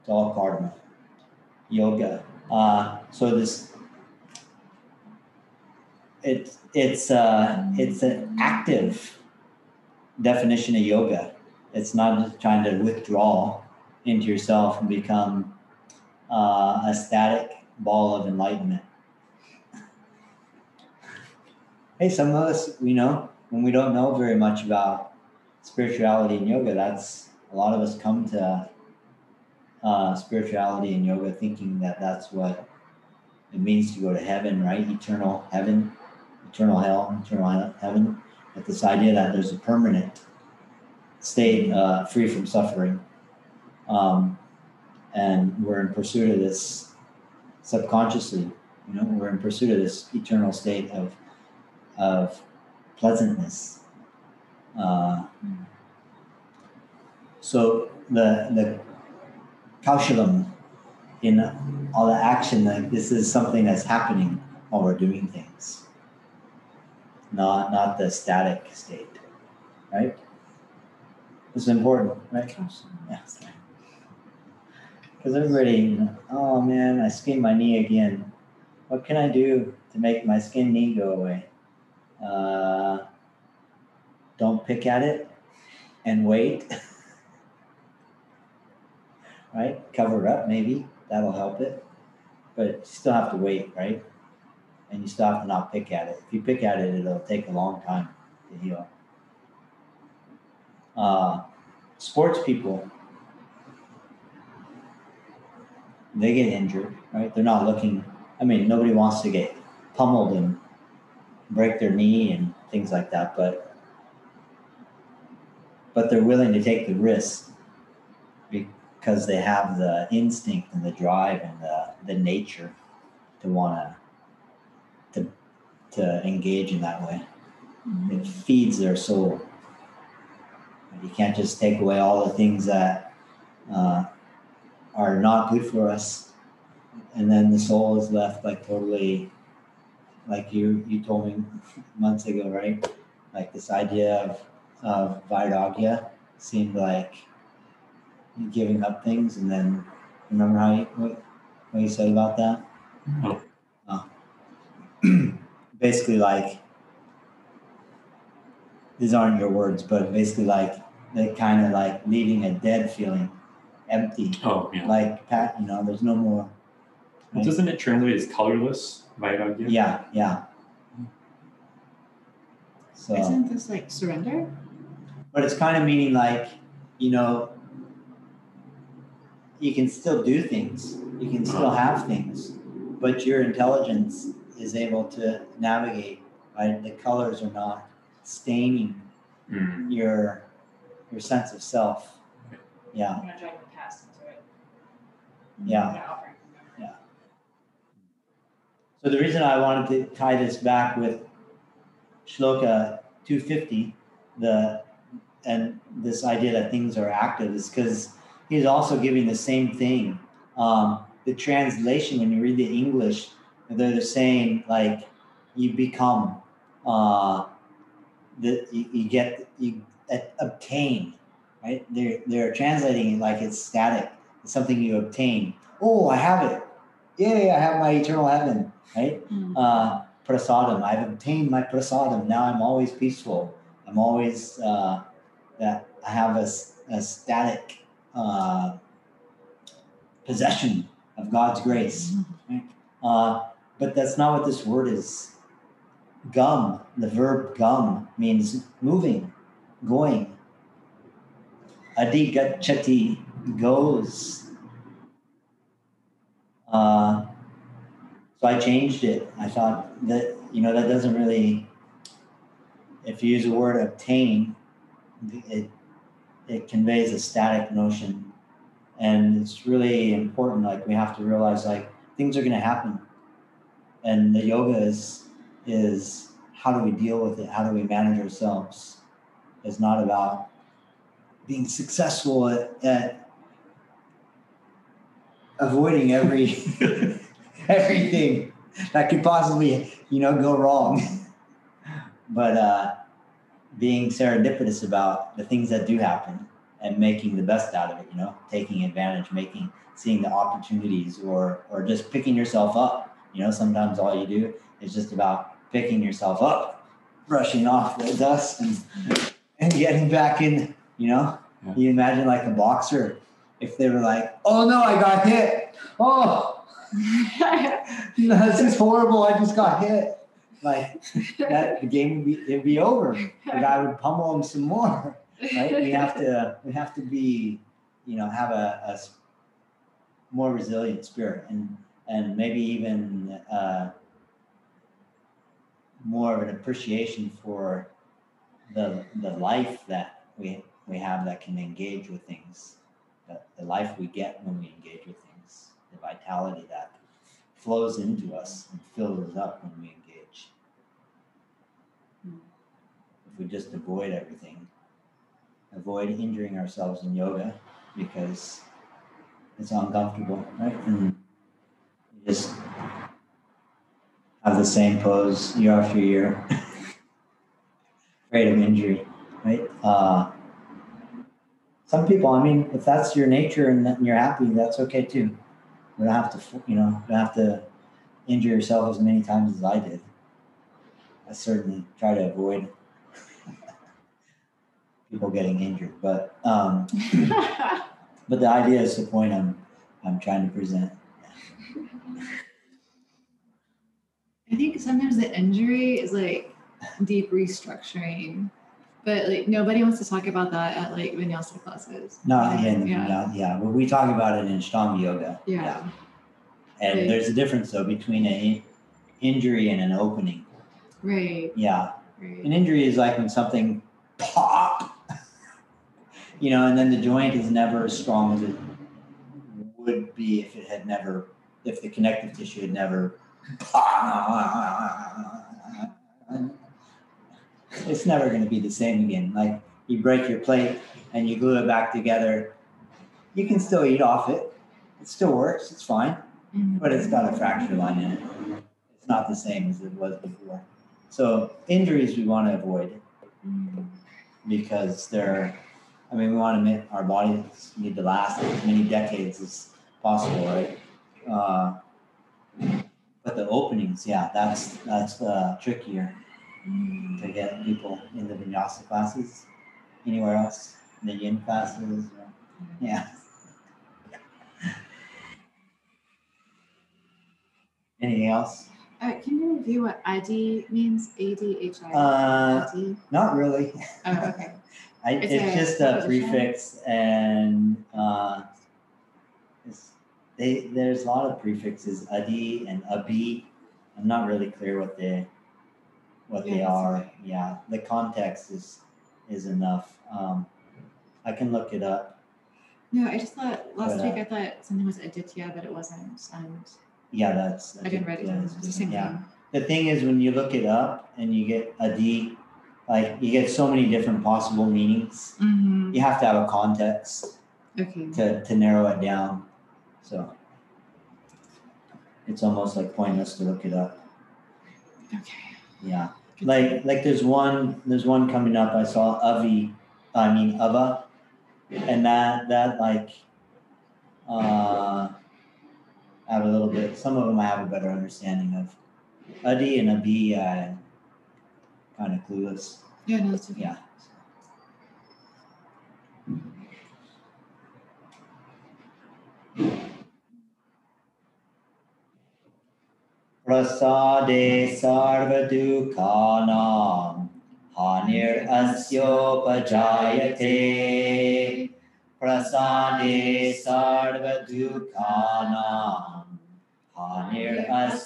A: It's all karma. Yoga. Uh, so this it's it's uh, it's an active definition of yoga. It's not just trying to withdraw into yourself and become uh, a static ball of enlightenment. Hey, some of us, we know when we don't know very much about spirituality and yoga, that's a lot of us come to uh, spirituality and yoga thinking that that's what it means to go to heaven, right? Eternal heaven, eternal hell, eternal heaven. But this idea that there's a permanent state uh, free from suffering. Um, and we're in pursuit of this subconsciously, you know, we're in pursuit of this eternal state of, of pleasantness. Uh, so the, the kaushalam in all the action, like this is something that's happening while we're doing things, not not the static state, right? This is important, right? Yeah. Because everybody, you know, oh man, I skinned my knee again. What can I do to make my skinned knee go away? Uh, don't pick at it and wait. right? Cover it up, maybe. That'll help it. But you still have to wait, right? And you still have to not pick at it. If you pick at it, it'll take a long time to heal. Uh, sports people, they get injured, right? They're not looking, I mean, nobody wants to get pummeled and break their knee and things like that, but but they're willing to take the risk because they have the instinct and the drive and the, the nature to want to to engage in that way.
B: Mm-hmm.
A: It feeds their soul. You can't just take away all the things that uh, are not good for us, and then the soul is left like totally like you you told me months ago, right? Like this idea of of Vairagya seemed like giving up things, and then remember how you what, what you said about that? Basically, like these aren't your words, but basically, like they kind of like leaving a dead feeling, empty,
C: Oh, yeah.
A: like pat. You know, there's no more.
C: Well, doesn't it translate as colorless, Vairagya?
A: Yeah, yeah. So,
B: Isn't this like surrender?
A: but it's kind of meaning like, you know, you can still do things, you can still uh-huh. have things, but your intelligence is able to navigate. Right, the colors are not staining
C: Mm.
A: your your sense of self. Yeah,
D: I'm gonna drag the past into it.
A: Yeah.
D: I'm gonna operate from memory.
A: So the reason I wanted to tie this back with Shloka 250, the and this idea that things are active is because he's also giving the same thing. Um, the translation, when you read the English, they're the same. like you become, uh, the you, you get you obtain, right? They're they're translating it like it's static. It's something you obtain. Oh, I have it. Yay! I have my eternal heaven right?
B: Mm.
A: Uh, prasadam. I've obtained my prasadam. Now I'm always peaceful. I'm always uh, that I have a, a static uh, possession of God's grace. Right? Uh, but that's not what this word is. Gum, the verb gum means moving, going. Adi Adigachati goes. Uh, so I changed it. I thought that, you know, that doesn't really, if you use the word obtain, it, it conveys a static notion. And it's really important. Like, we have to realize, like, things are going to happen. And the yoga is, is how do we deal with it? How do we manage ourselves? It's not about being successful at, at avoiding every everything that could possibly, you know, go wrong. but uh, being serendipitous about the things that do happen and making the best out of it, you know, taking advantage, making, seeing the opportunities, or or just picking yourself up. You know, sometimes all you do is just about picking yourself up, brushing off the dust, and and getting back in. You know,
C: Yeah.
A: you imagine like a boxer if they were like, "Oh no, I got hit. Oh, this is horrible. I just got hit. Like that, the game would be it'd be over. The guy would pummel him some more. Right? We have to we have to be, you know, have a, a more resilient spirit and and maybe even uh, more of an appreciation for the the life that we we have that can engage with things, the, the life we get when we engage with things, the vitality that flows into us and fills us up when we engage. If we just avoid everything, avoid injuring ourselves in yoga because it's uncomfortable, right? And just have the same pose year after year, afraid of injury, right? Uh, some people, I mean, if that's your nature and that you're happy, that's okay too. You don't have to, you know, you don't have to injure yourself as many times as I did. I certainly try to avoid people getting injured, but um, but the idea is the point I'm I'm trying to present.
B: I think sometimes the injury is like deep restructuring, but like nobody wants to talk about that at like vinyasa classes.
A: No,
B: Like,
A: again,
B: yeah,
A: yeah, yeah, but we talk about it in Ashtanga yoga.
B: yeah,
A: And
B: Right.
A: there's a difference though between an in- injury and an opening.
B: right,
A: Yeah,
B: right.
A: an injury is like when something pop, you know, and then the joint is never as strong as it would be if it had never, if the connective tissue had never. It's never going to be the same again. Like you break your plate and you glue it back together, you can still eat off it. It still works. It's fine,
B: Mhm.
A: but it's got a fracture line in it. It's not the same as it was before. So injuries we want to avoid
B: Mm.
A: because they're, I mean, we want to make our bodies need to last as many decades as possible, right? Uh, but the openings, yeah, that's that's uh, trickier to get people in the vinyasa classes. Anywhere else, the yin classes, or, yeah. Anything else?
B: Uh, can you review what ID means? A D H I.
A: Uh,
B: ID?
A: not really.
B: Oh, okay.
A: I,
B: It's
A: it's,
B: a
A: just a prefix and uh, they, there's a lot of prefixes, adi and abi. I'm not really clear what they what
B: Yeah,
A: they are.
B: okay.
A: Yeah, the context is is enough. Um, I can look it up.
B: No, I just thought last
A: But,
B: week
A: uh,
B: I thought something was Aditya, but it wasn't. And
A: Yeah, that's.
B: I didn't write it down. It's the same
A: yeah.
B: thing.
A: The thing is, when you look it up and you get adi, like you get so many different possible meanings.
B: Mm-hmm.
A: You have to have a context.
B: Okay.
A: to, to narrow it down. So it's almost like pointless to look it up.
B: Okay.
A: Yeah. Like like there's one there's one coming up I saw Avi I mean Ava and that that like uh I have a little bit some of them I have a better understanding of. Adi and Abi I'm kind of clueless.
B: Yeah, no, that's okay.
A: Yeah. प्रसादे सर्वदुःखानां हानिरस्योपजायते प्रसादे सर्वदुःखानां हानिरस्योपजायते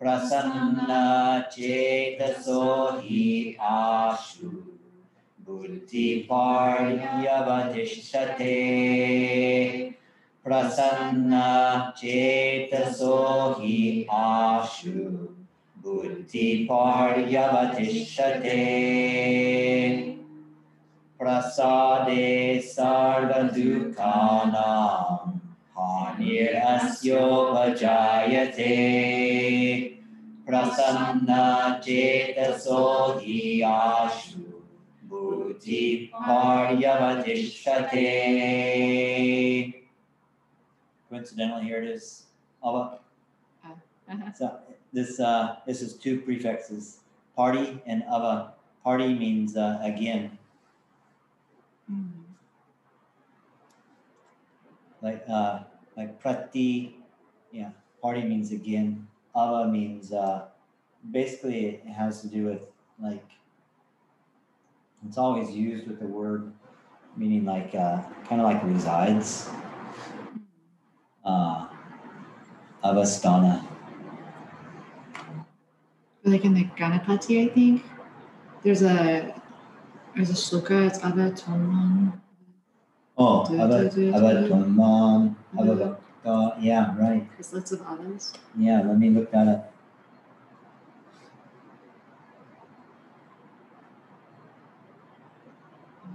A: प्रसन्नचेतसो हि आशु बुद्धिपर्यवतिष्ठते prasanna cetaso hi ashu. Buddhi paryavatishyate. Prasade sarva dukhanam hanirasyo prasanna cetaso hi ashu. Buddhi Coincidentally, here it is. Ava.
B: Uh-huh.
A: So this uh, this is two prefixes, pari and ava. Pari means uh, again,
B: Mm.
A: like uh, like prati, yeah. Party means again. Ava means uh, basically it has to do with like it's always used with the word meaning like uh, kind of like resides. Uh, avastana.
B: Like in the Ganapati, I think there's a there's a shloka. It's Avatomam.
A: Oh,
B: Do-
A: ava,
B: do- do-
A: avatamam,
B: do-
A: avavakta. Yeah, right.
B: There's lots of avas.
A: Yeah, let me look that up.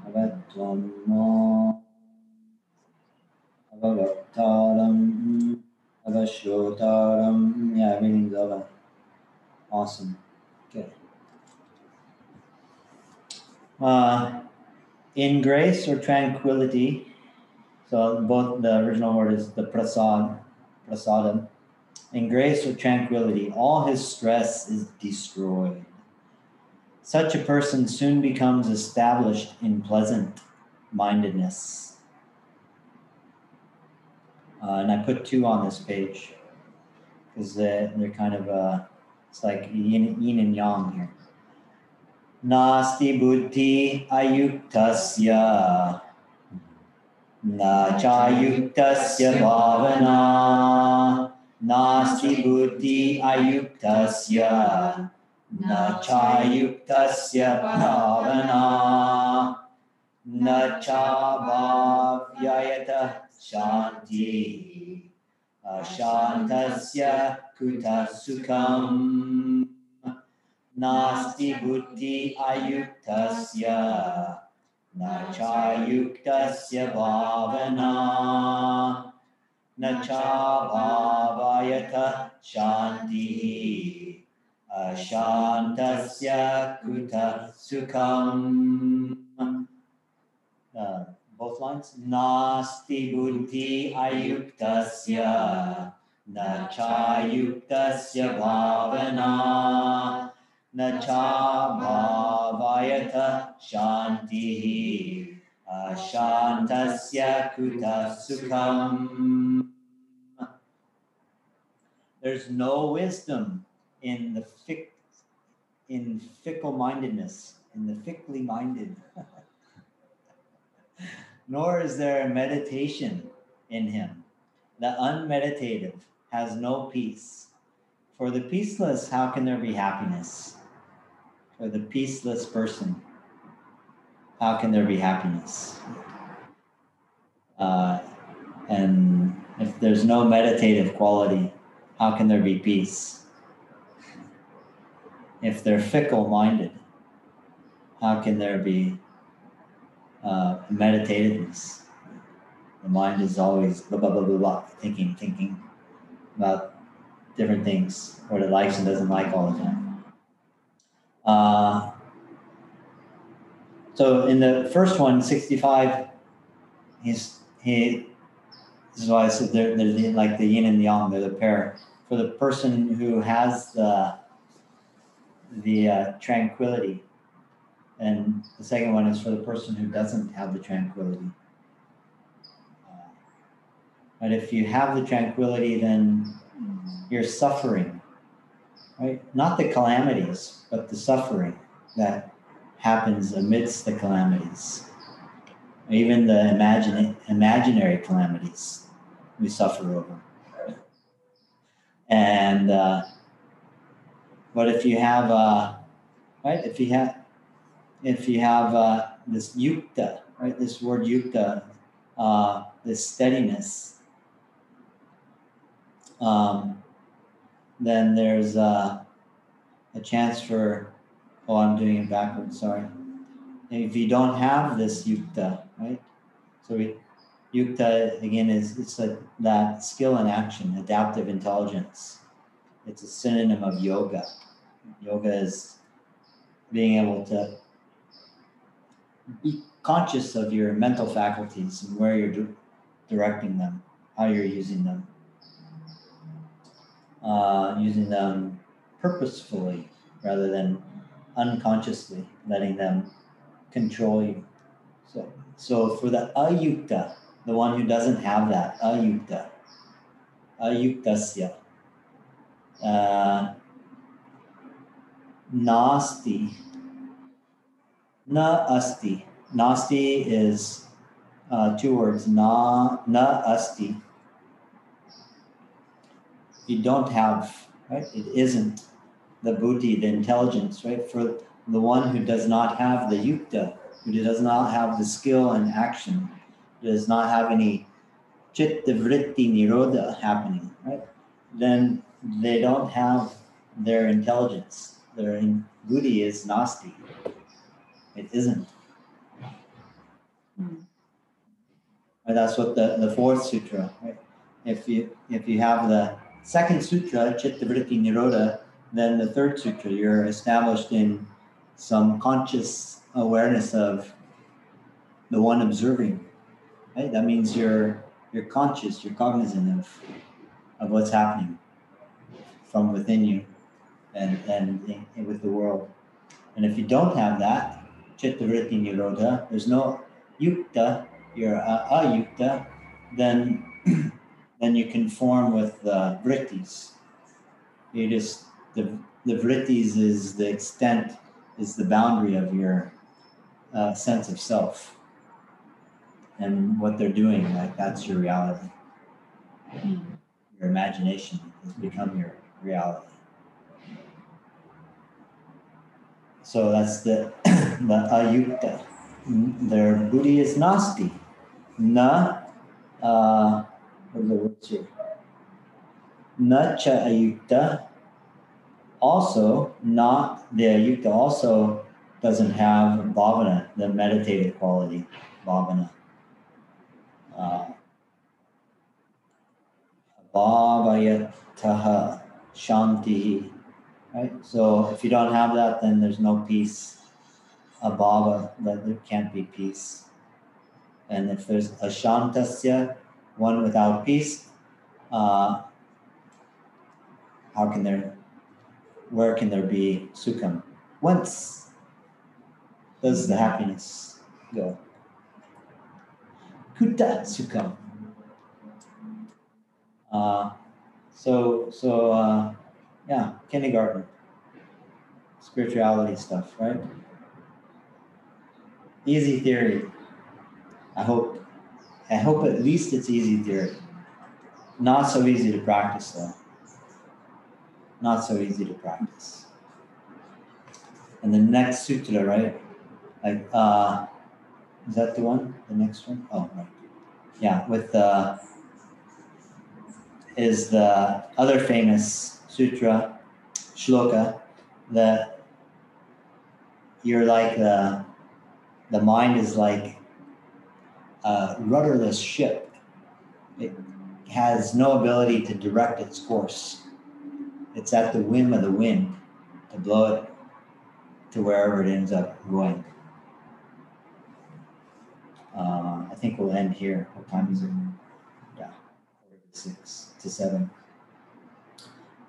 A: Avatamam, avavaktaram, avashrotaram. Yeah, ava. Awesome. Okay. Uh, in grace or tranquility. So both the original word is the prasad, prasadam. In grace or tranquility, all his stress is destroyed. Such a person soon becomes established in pleasant mindedness. Uh, and I put two on this page because they're, they're, kind of, uh, it's like yin, yin and yang here. Nasti buddhi ayuktasya. Na chayuktasya bhavana. Nasti buddhi ayuktasya. Na chayuktasya bhavana. Na cha bhavyayata शान्तिः। अशान्तस्य कुतः सुखम् नास्ति बुद्धि अयुक्तस्य न चायुक्तस्य भावना। न चाभावयत शान्तिः। अशान्तस्य कुतः सुखम् both lines? Nasti buddhi ayuktasya, na cha yuktasya bhavana, na cha bhavayata shantihi, ashantasya kuta sukham. There's no wisdom in the fic- in fickle mindedness, in the fickly minded. Nor is there a meditation in him. The unmeditative has no peace. For the peaceless, how can there be happiness? For the peaceless person, how can there be happiness? Uh, and if there's no meditative quality, how can there be peace? If they're fickle minded, how can there be uh, meditativeness? The mind is always blah, blah, blah, blah, blah, thinking, thinking about different things, or it likes and doesn't like all the time. Uh, so in the first one, 65, he's, he, this is why I said they're, they're like the yin and the yang, they're the pair. For the person who has the, the uh, tranquility, and the second one is for the person who doesn't have the tranquility. Uh, But if you have the tranquility, then you're suffering, right? Not the calamities, but the suffering that happens amidst the calamities. Even the imagine, imaginary calamities we suffer over. And, uh, but if you have, uh, right, if you have, if you have uh, this yukta, right, this word yukta, uh, this steadiness, um, then there's uh, a chance for, oh, I'm doing it backwards, sorry. If you don't have this yukta, right? So we, yukta again is it's a, that skill in action, adaptive intelligence. It's a synonym of yoga. Yoga is being able to be conscious of your mental faculties and where you're di- directing them, how you're using them. Uh, using them purposefully rather than unconsciously letting them control you. So, so for the ayukta, the one who doesn't have that, ayukta, ayuktasya, uh, nasti, na asti. Nasti is uh, two words, na, na asti. You don't have, right? It isn't the buddhi, the intelligence, right? For the one who does not have the yukta, who does not have the skill and action, does not have any chitta vritti nirodha happening, right? Then they don't have their intelligence. Their in, buddhi is nasti. It isn't.
B: Hmm.
A: And that's what the, the fourth sutra, right? If you if you have the second sutra, chitta vritti nirodha, then the third sutra, you're established in some conscious awareness of the one observing. Right? That means you're you're conscious, you're cognizant of of what's happening from within you and and in- with the world. And if you don't have that, chitta vritti nirodha, there's no yukta, you're uh, ayukta, then then you conform with the vrittis. You just the the vrittis is the extent, is the boundary of your uh, sense of self, and what they're doing. Like that's your reality.
B: Hmm.
A: Your imagination has become your reality. So that's the the ayukta. Their buddhi is nasti. Na, uh, what are the words here? Na cha ayukta. Also, not the ayukta also doesn't have bhavana, the meditative quality, bhavana. Uh, abhavayataha shanti. Right? So if you don't have that, then there's no peace. Abhava, that there can't be peace. And if there's a ashantasya, one without peace, uh, how can there, where can there be sukham? Whence does the happiness go? Kuta sukham. Uh, so, so uh, yeah, kindergarten, spirituality stuff, right? Easy theory. I hope. I hope at least it's easy theory. Not so easy to practice though. Not so easy to practice. And the next sutra, right? Like, uh, is that the one? The next one? Oh, right. Yeah, with the is the other famous sutra, shloka, that you're like the the mind is like a rudderless ship. It has no ability to direct its course. It's at the whim of the wind to blow it to wherever it ends up going. Uh, I think we'll end here. What time is it? Yeah, six to seven.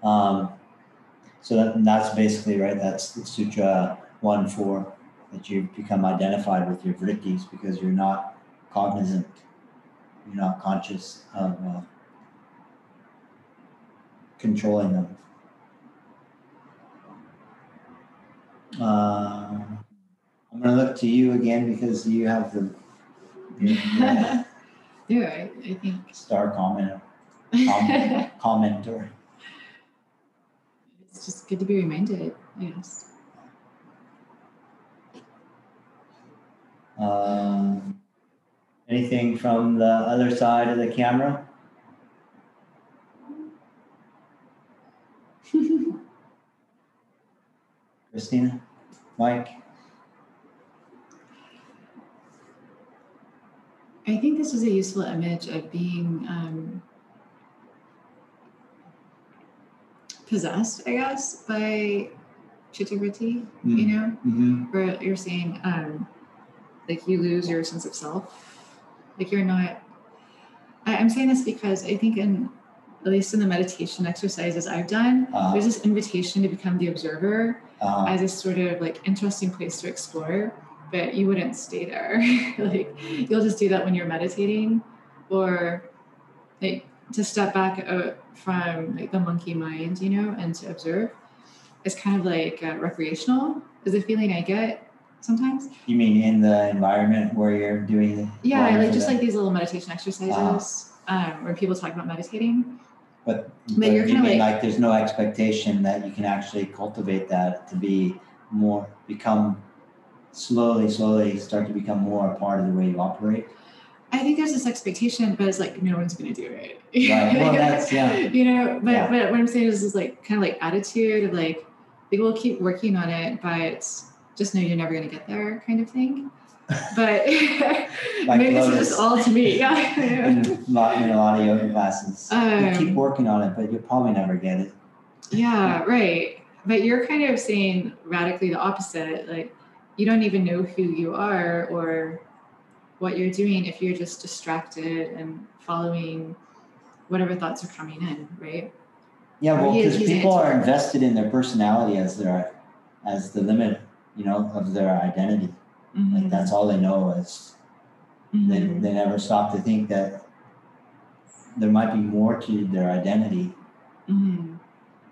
A: Um, so that, that's basically right. That's the Sutra one four that you become identified with your vrittis because you're not cognizant, you're not conscious of uh, controlling them. Uh, I'm going to look to you again because you have the You're
B: right. I think.
A: star comment, comment commenter.
B: It's just good to be reminded. Yes.
A: Um, anything from the other side of the camera? Christina, Mike.
B: I think this is a useful image of being um, possessed, I guess, by chittavritti, you know,
A: Mm-hmm.
B: where you're saying, um, like, you lose your sense of self. Like, you're not. I, I'm saying this because I think, in at least in the meditation exercises I've done,
A: Uh,
B: there's this invitation to become the observer
A: uh,
B: as a sort of like interesting place to explore, but you wouldn't stay there. like you'll just do that when you're meditating, or like to step back uh, from like the monkey mind, you know, and to observe. It's kind of like uh, recreational. Is the feeling I get sometimes.
A: you mean in the environment where you're doing the
B: Yeah, like just like these little meditation exercises um, where people talk about meditating.
A: But,
B: But
A: but
B: you're
A: you
B: kinda like-
A: like there's no expectation that you can actually cultivate that to be more become slowly, slowly start to become more a part of the way you operate.
B: I think there's this expectation, but it's like no one's gonna do it.
A: Right. Well, that's- yeah.
B: You know, but
A: Yeah.
B: but what I'm saying is, is like kind of like attitude of like, like we'll keep working on it, but just know you're never gonna get there, kind of thing. But maybe this is just all to me. Yeah.
A: In a lot, in a lot of yoga classes, you keep
B: Um,
A: working on it, but you'll probably never get it.
B: Yeah, right. But you're kind of saying radically the opposite. Like you don't even know who you are or what you're doing if you're just distracted and following whatever thoughts are coming in, right?
A: Yeah, well, because people are invested in their personality as their as the limit, you know, of their identity. Like
B: Mhm.
A: that's all they know is they,
B: Mhm.
A: they never stop to think that there might be more to their identity
B: Mhm.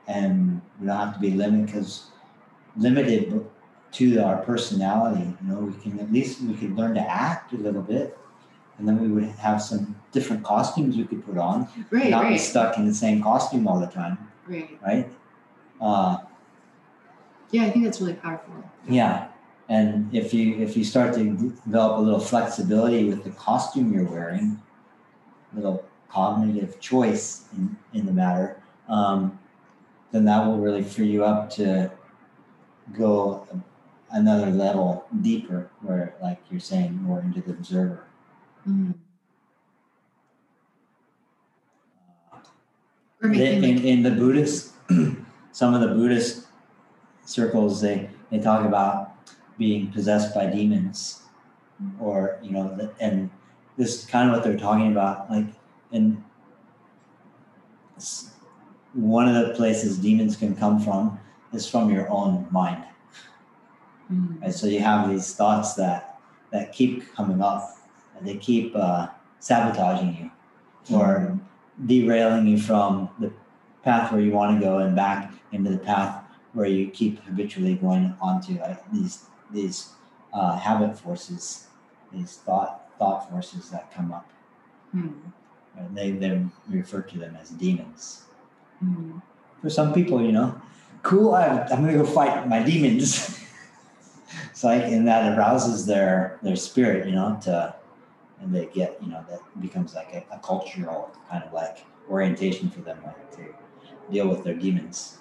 A: and we don't have to be limited because limited to our personality you know we can at least we could learn to act a little bit and then we would have some different costumes we could put on
B: Right,
A: not be stuck in the same costume all the time
B: right.
A: right uh,
B: Yeah, I think that's really powerful.
A: yeah and if you if you start to develop a little flexibility with the costume you're wearing little cognitive choice in, in the matter um, then that will really free you up to go another level deeper where like you're saying more into the observer
B: Mhm. Or
A: in,
B: like,
A: in the Buddhist, some of the Buddhist circles, they, they talk about being possessed by demons, or you know, the- and this is kind of what they're talking about. Like, in s- one of the places demons can come from is from your own mind.
B: Mm.
A: Right? So you have these thoughts that that keep coming up, and they keep uh, sabotaging you, or derailing you from the path where you want to go and back into the path where you keep habitually going onto like these these uh, habit forces, these thought thought forces that come up.
B: Mm.
A: And they they refer to them as demons.
B: Mm.
A: For some people, you know, cool. I, I'm gonna go fight my demons. it's like and that arouses their their spirit, you know, to and they get you know that becomes like a, a cultural kind of like orientation for them like to deal with their demons.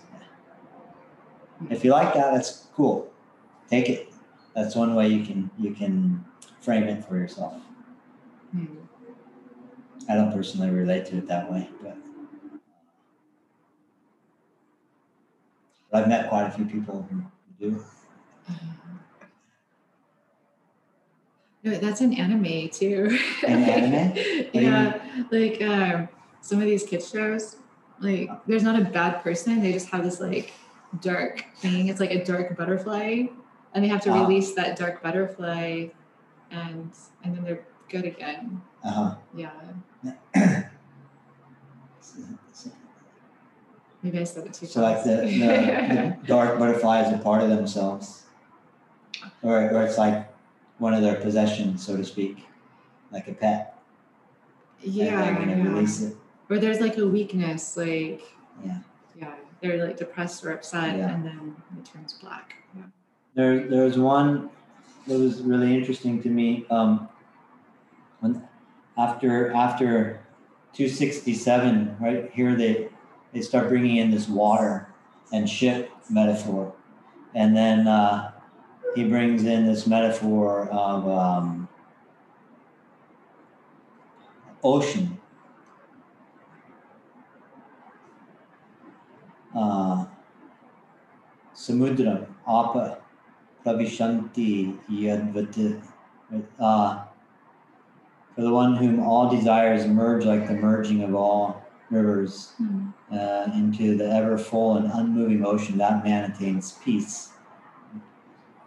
A: If you like that, that's cool. Take it. That's one way you can you can frame it for yourself.
B: Mm.
A: I don't personally relate to it that way, but but I've met quite a few people who do.
B: No, that's an anime too.
A: An anime?
B: yeah, like um, some of these kids shows, like there's not a bad person. They just have this like dark thing. It's like a dark butterfly, and they have to
A: Ah.
B: release that dark butterfly, and and then they're good again.
A: Uh huh.
B: Yeah, maybe I said it too
A: So like the, the, the dark butterfly is a part of themselves, or or it's like one of their possessions, so to speak, like a pet. and
B: yeah,
A: they're gonna
B: yeah.
A: release it.
B: or there's like a weakness, like
A: Yeah.
B: yeah, they're like depressed or upset,
A: Yeah.
B: and then it turns black. Yeah.
A: There, there was one that was really interesting to me. Um, when after after 267, right here they they start bringing in this water and ship metaphor, and then uh, he brings in this metaphor of um, ocean. Uh, Samudram, Apa, Pravishanti Yadvati. Uh, for the one whom all desires merge like the merging of all rivers
B: Hmm.
A: uh, into the ever full and unmoving ocean, that man attains peace.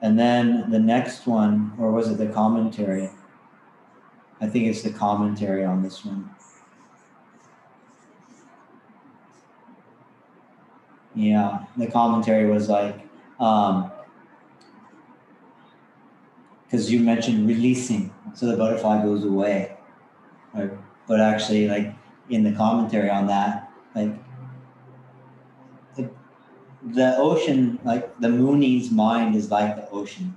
A: And then the next one, or was it the commentary? I think it's the commentary on this one. Yeah, the commentary was like, um, because you mentioned releasing, so the butterfly goes away, right? But actually, like in the commentary on that, like the ocean, like the muni's mind is like the ocean,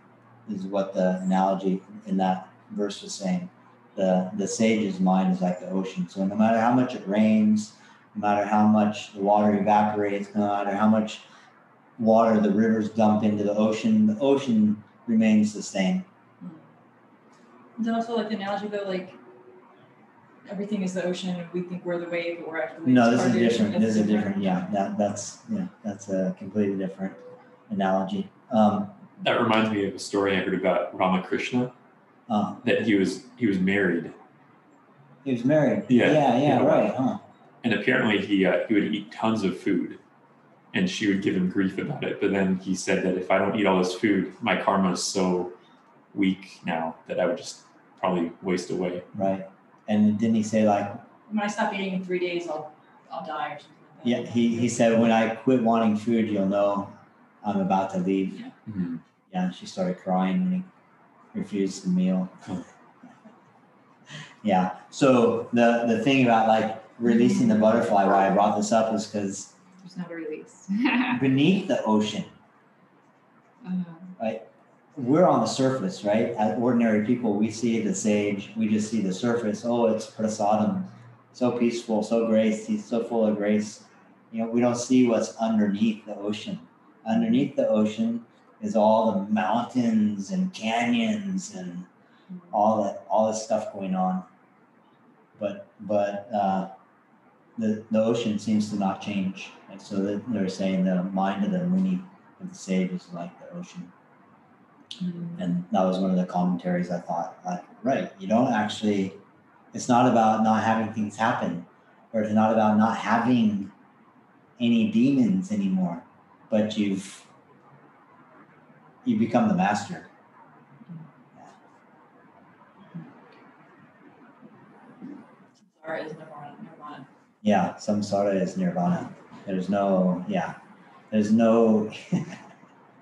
A: is what the analogy in that verse was saying. The the sage's mind is like the ocean. So no matter how much it rains, no matter how much the water evaporates, no matter how much water the rivers dump into the ocean, the ocean remains the same.
D: Then also like the analogy though, like everything is the ocean and we think we're the wave, but we're actually
A: No, this is
D: part of the
A: different.
D: ocean.
A: This
D: It's
A: is different. Yeah, that that's yeah, that's a completely different analogy. Um,
C: That reminds me of a story I heard about Ramakrishna
A: uh,
C: that he was he was married
A: he was married.
C: Yeah,
A: yeah, yeah,
C: yeah.
A: right, huh?
C: and apparently he uh, he would eat tons of food and she would give him grief about it but then he said that if i don't eat all this food my karma is so weak now that i would just probably waste away
A: Right. And didn't he say like,
D: When I stop eating in three days, I'll I'll die or something like that.
A: yeah, he, he said when I quit wanting food, you'll know I'm about to leave.
C: Mhm.
A: Yeah, she started crying when he refused the meal. Yeah. So the the thing about like releasing the butterfly, why I brought this up is because
B: There's not a release.
A: beneath the ocean,
B: Um,
A: we're on the surface, right? As ordinary people, we see the sage, we just see the surface. Oh, it's prasadam, so peaceful, so grace, he's so full of grace. You know, we don't see what's underneath the ocean. Underneath the ocean is all the mountains and canyons and all that, all this stuff going on. But but uh, the the ocean seems to not change, and so they're saying the mind of the muni of the sage is like the ocean. Mm-hmm. And that was one of the commentaries I thought, like, right, you don't actually, it's not about not having things happen, or it's not about not having any demons anymore, but you've you become the master. Yeah.
D: Samsara is nirvana.
A: Yeah, samsara is nirvana. There's no, yeah, there's no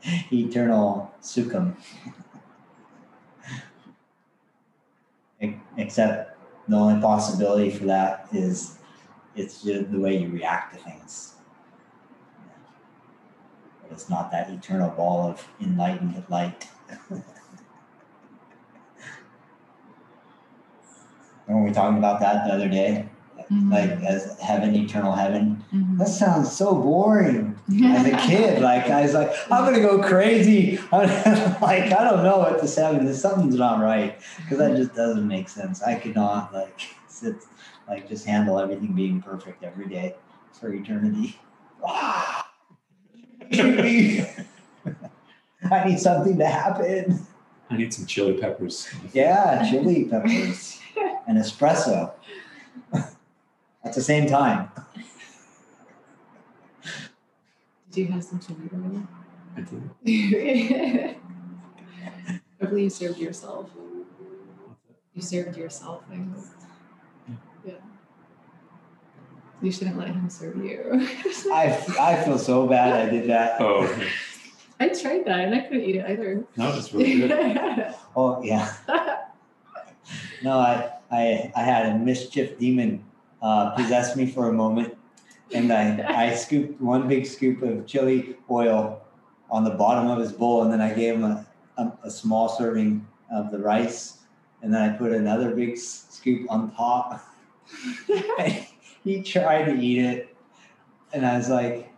A: eternal sukham. Except the only possibility for that is it's just the way you react to things. But it's not that eternal ball of enlightened light. Weren't we talking about that the other day?
B: mm-hmm.
A: like as heaven, eternal heaven.
B: Mm-hmm.
A: That sounds so boring as a kid. Like I was like, I'm gonna go crazy. Like I don't know what this heaven is. Something's not right because that just doesn't make sense. I could not like sit, like just handle everything being perfect every day for eternity. I need something to happen.
C: I need some chili peppers.
A: Yeah, chili peppers and espresso at the same time.
B: Did you have some chili
C: I did.
B: Hopefully, you served yourself. You served yourself, I. Yeah. You shouldn't let him serve you.
A: I, I feel so bad I did that.
C: Oh.
B: I tried that and I couldn't eat it either.
C: No, it's really good.
A: oh, yeah. no, I, I, I had a mischief demon uh, possessed me for a moment, and I, I scooped one big scoop of chili oil on the bottom of his bowl, and then I gave him a, a, a small serving of the rice, and then I put another big scoop on top. he tried to eat it, and I was like,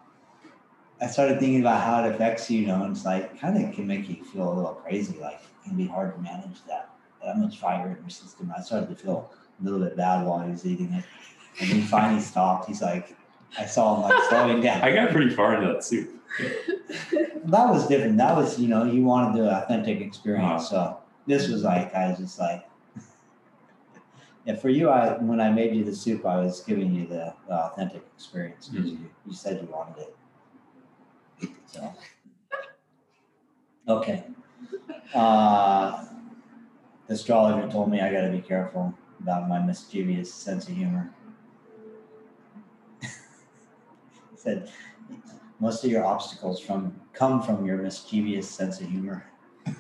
A: I started thinking about how it affects you, you know, and it's like kind of can make you feel a little crazy. Like it can be hard to manage that that much fire in your system. I started to feel a little bit bad while he was eating it. And he finally stopped. He's like, I saw him like slowing down.
C: I got pretty far into that soup.
A: that was different. That was, you know, you wanted the authentic experience. Wow. So this was like, I was just like, and for you, I when I made you the soup, I was giving you the, the authentic experience because mm-hmm. you, you said you wanted it. So, okay. Uh, the astrologer told me I got to be careful about my mischievous sense of humor. said most of your obstacles from come from your mischievous sense of humor. so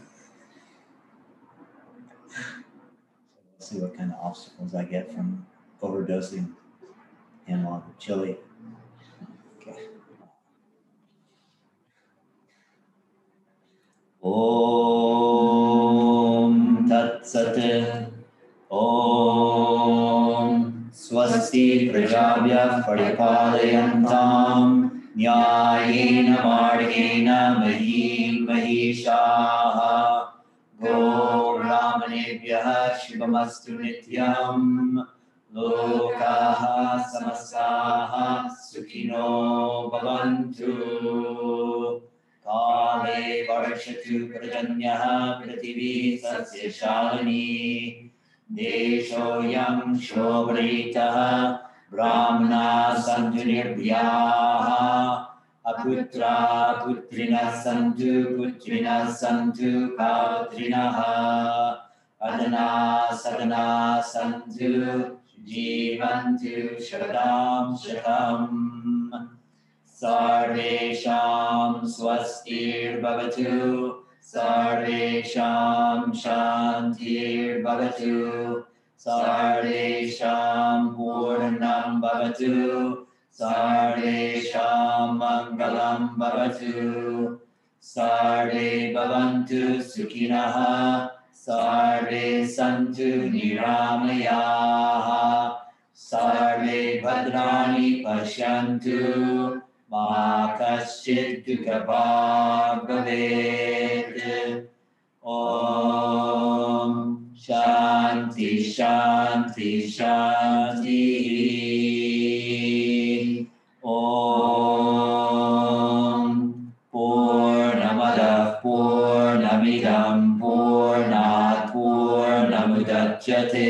A: we'll see what kind of obstacles I get from overdosing him on chili. Okay. Om Tat Sat Om स्वस्ति प्रजाभ्यः परिपालयन्ताम्। न्यायेन मार्गेण महीन् महिषाः गोरामनेभ्यः शिवमस्तु नित्यम्। लोकाः समस्ताः सुखिनो भवन्तु। काले वर्षतु पृतन्यः पृथिवी सस्यशालिनी। देशोऽयं शोभ्रीतः ब्राह्ना सन्तु निर्भ्याः अपुत्रा पुत्रिणः सन्तु पुत्रिणः सन्तु पात्रिणः अदना सदना सन्तु जीवन्तु शताम् शम् सर्वेषां स्वस्तिर्भवतु सर्वेषां शान्तिर्भवतु। सर्वेषां पूर्णं भवतु। सर्वेषां मङ्गलं भवतु। सर्वे भवन्तु सुखिनः। सर्वे सन्तु निरामयाः। सर्वे भद्राणि पश्यन्तु। मा कश्चित् कृपा गवे shanti shanti om purnamada purnamidam purnat purnamudachyate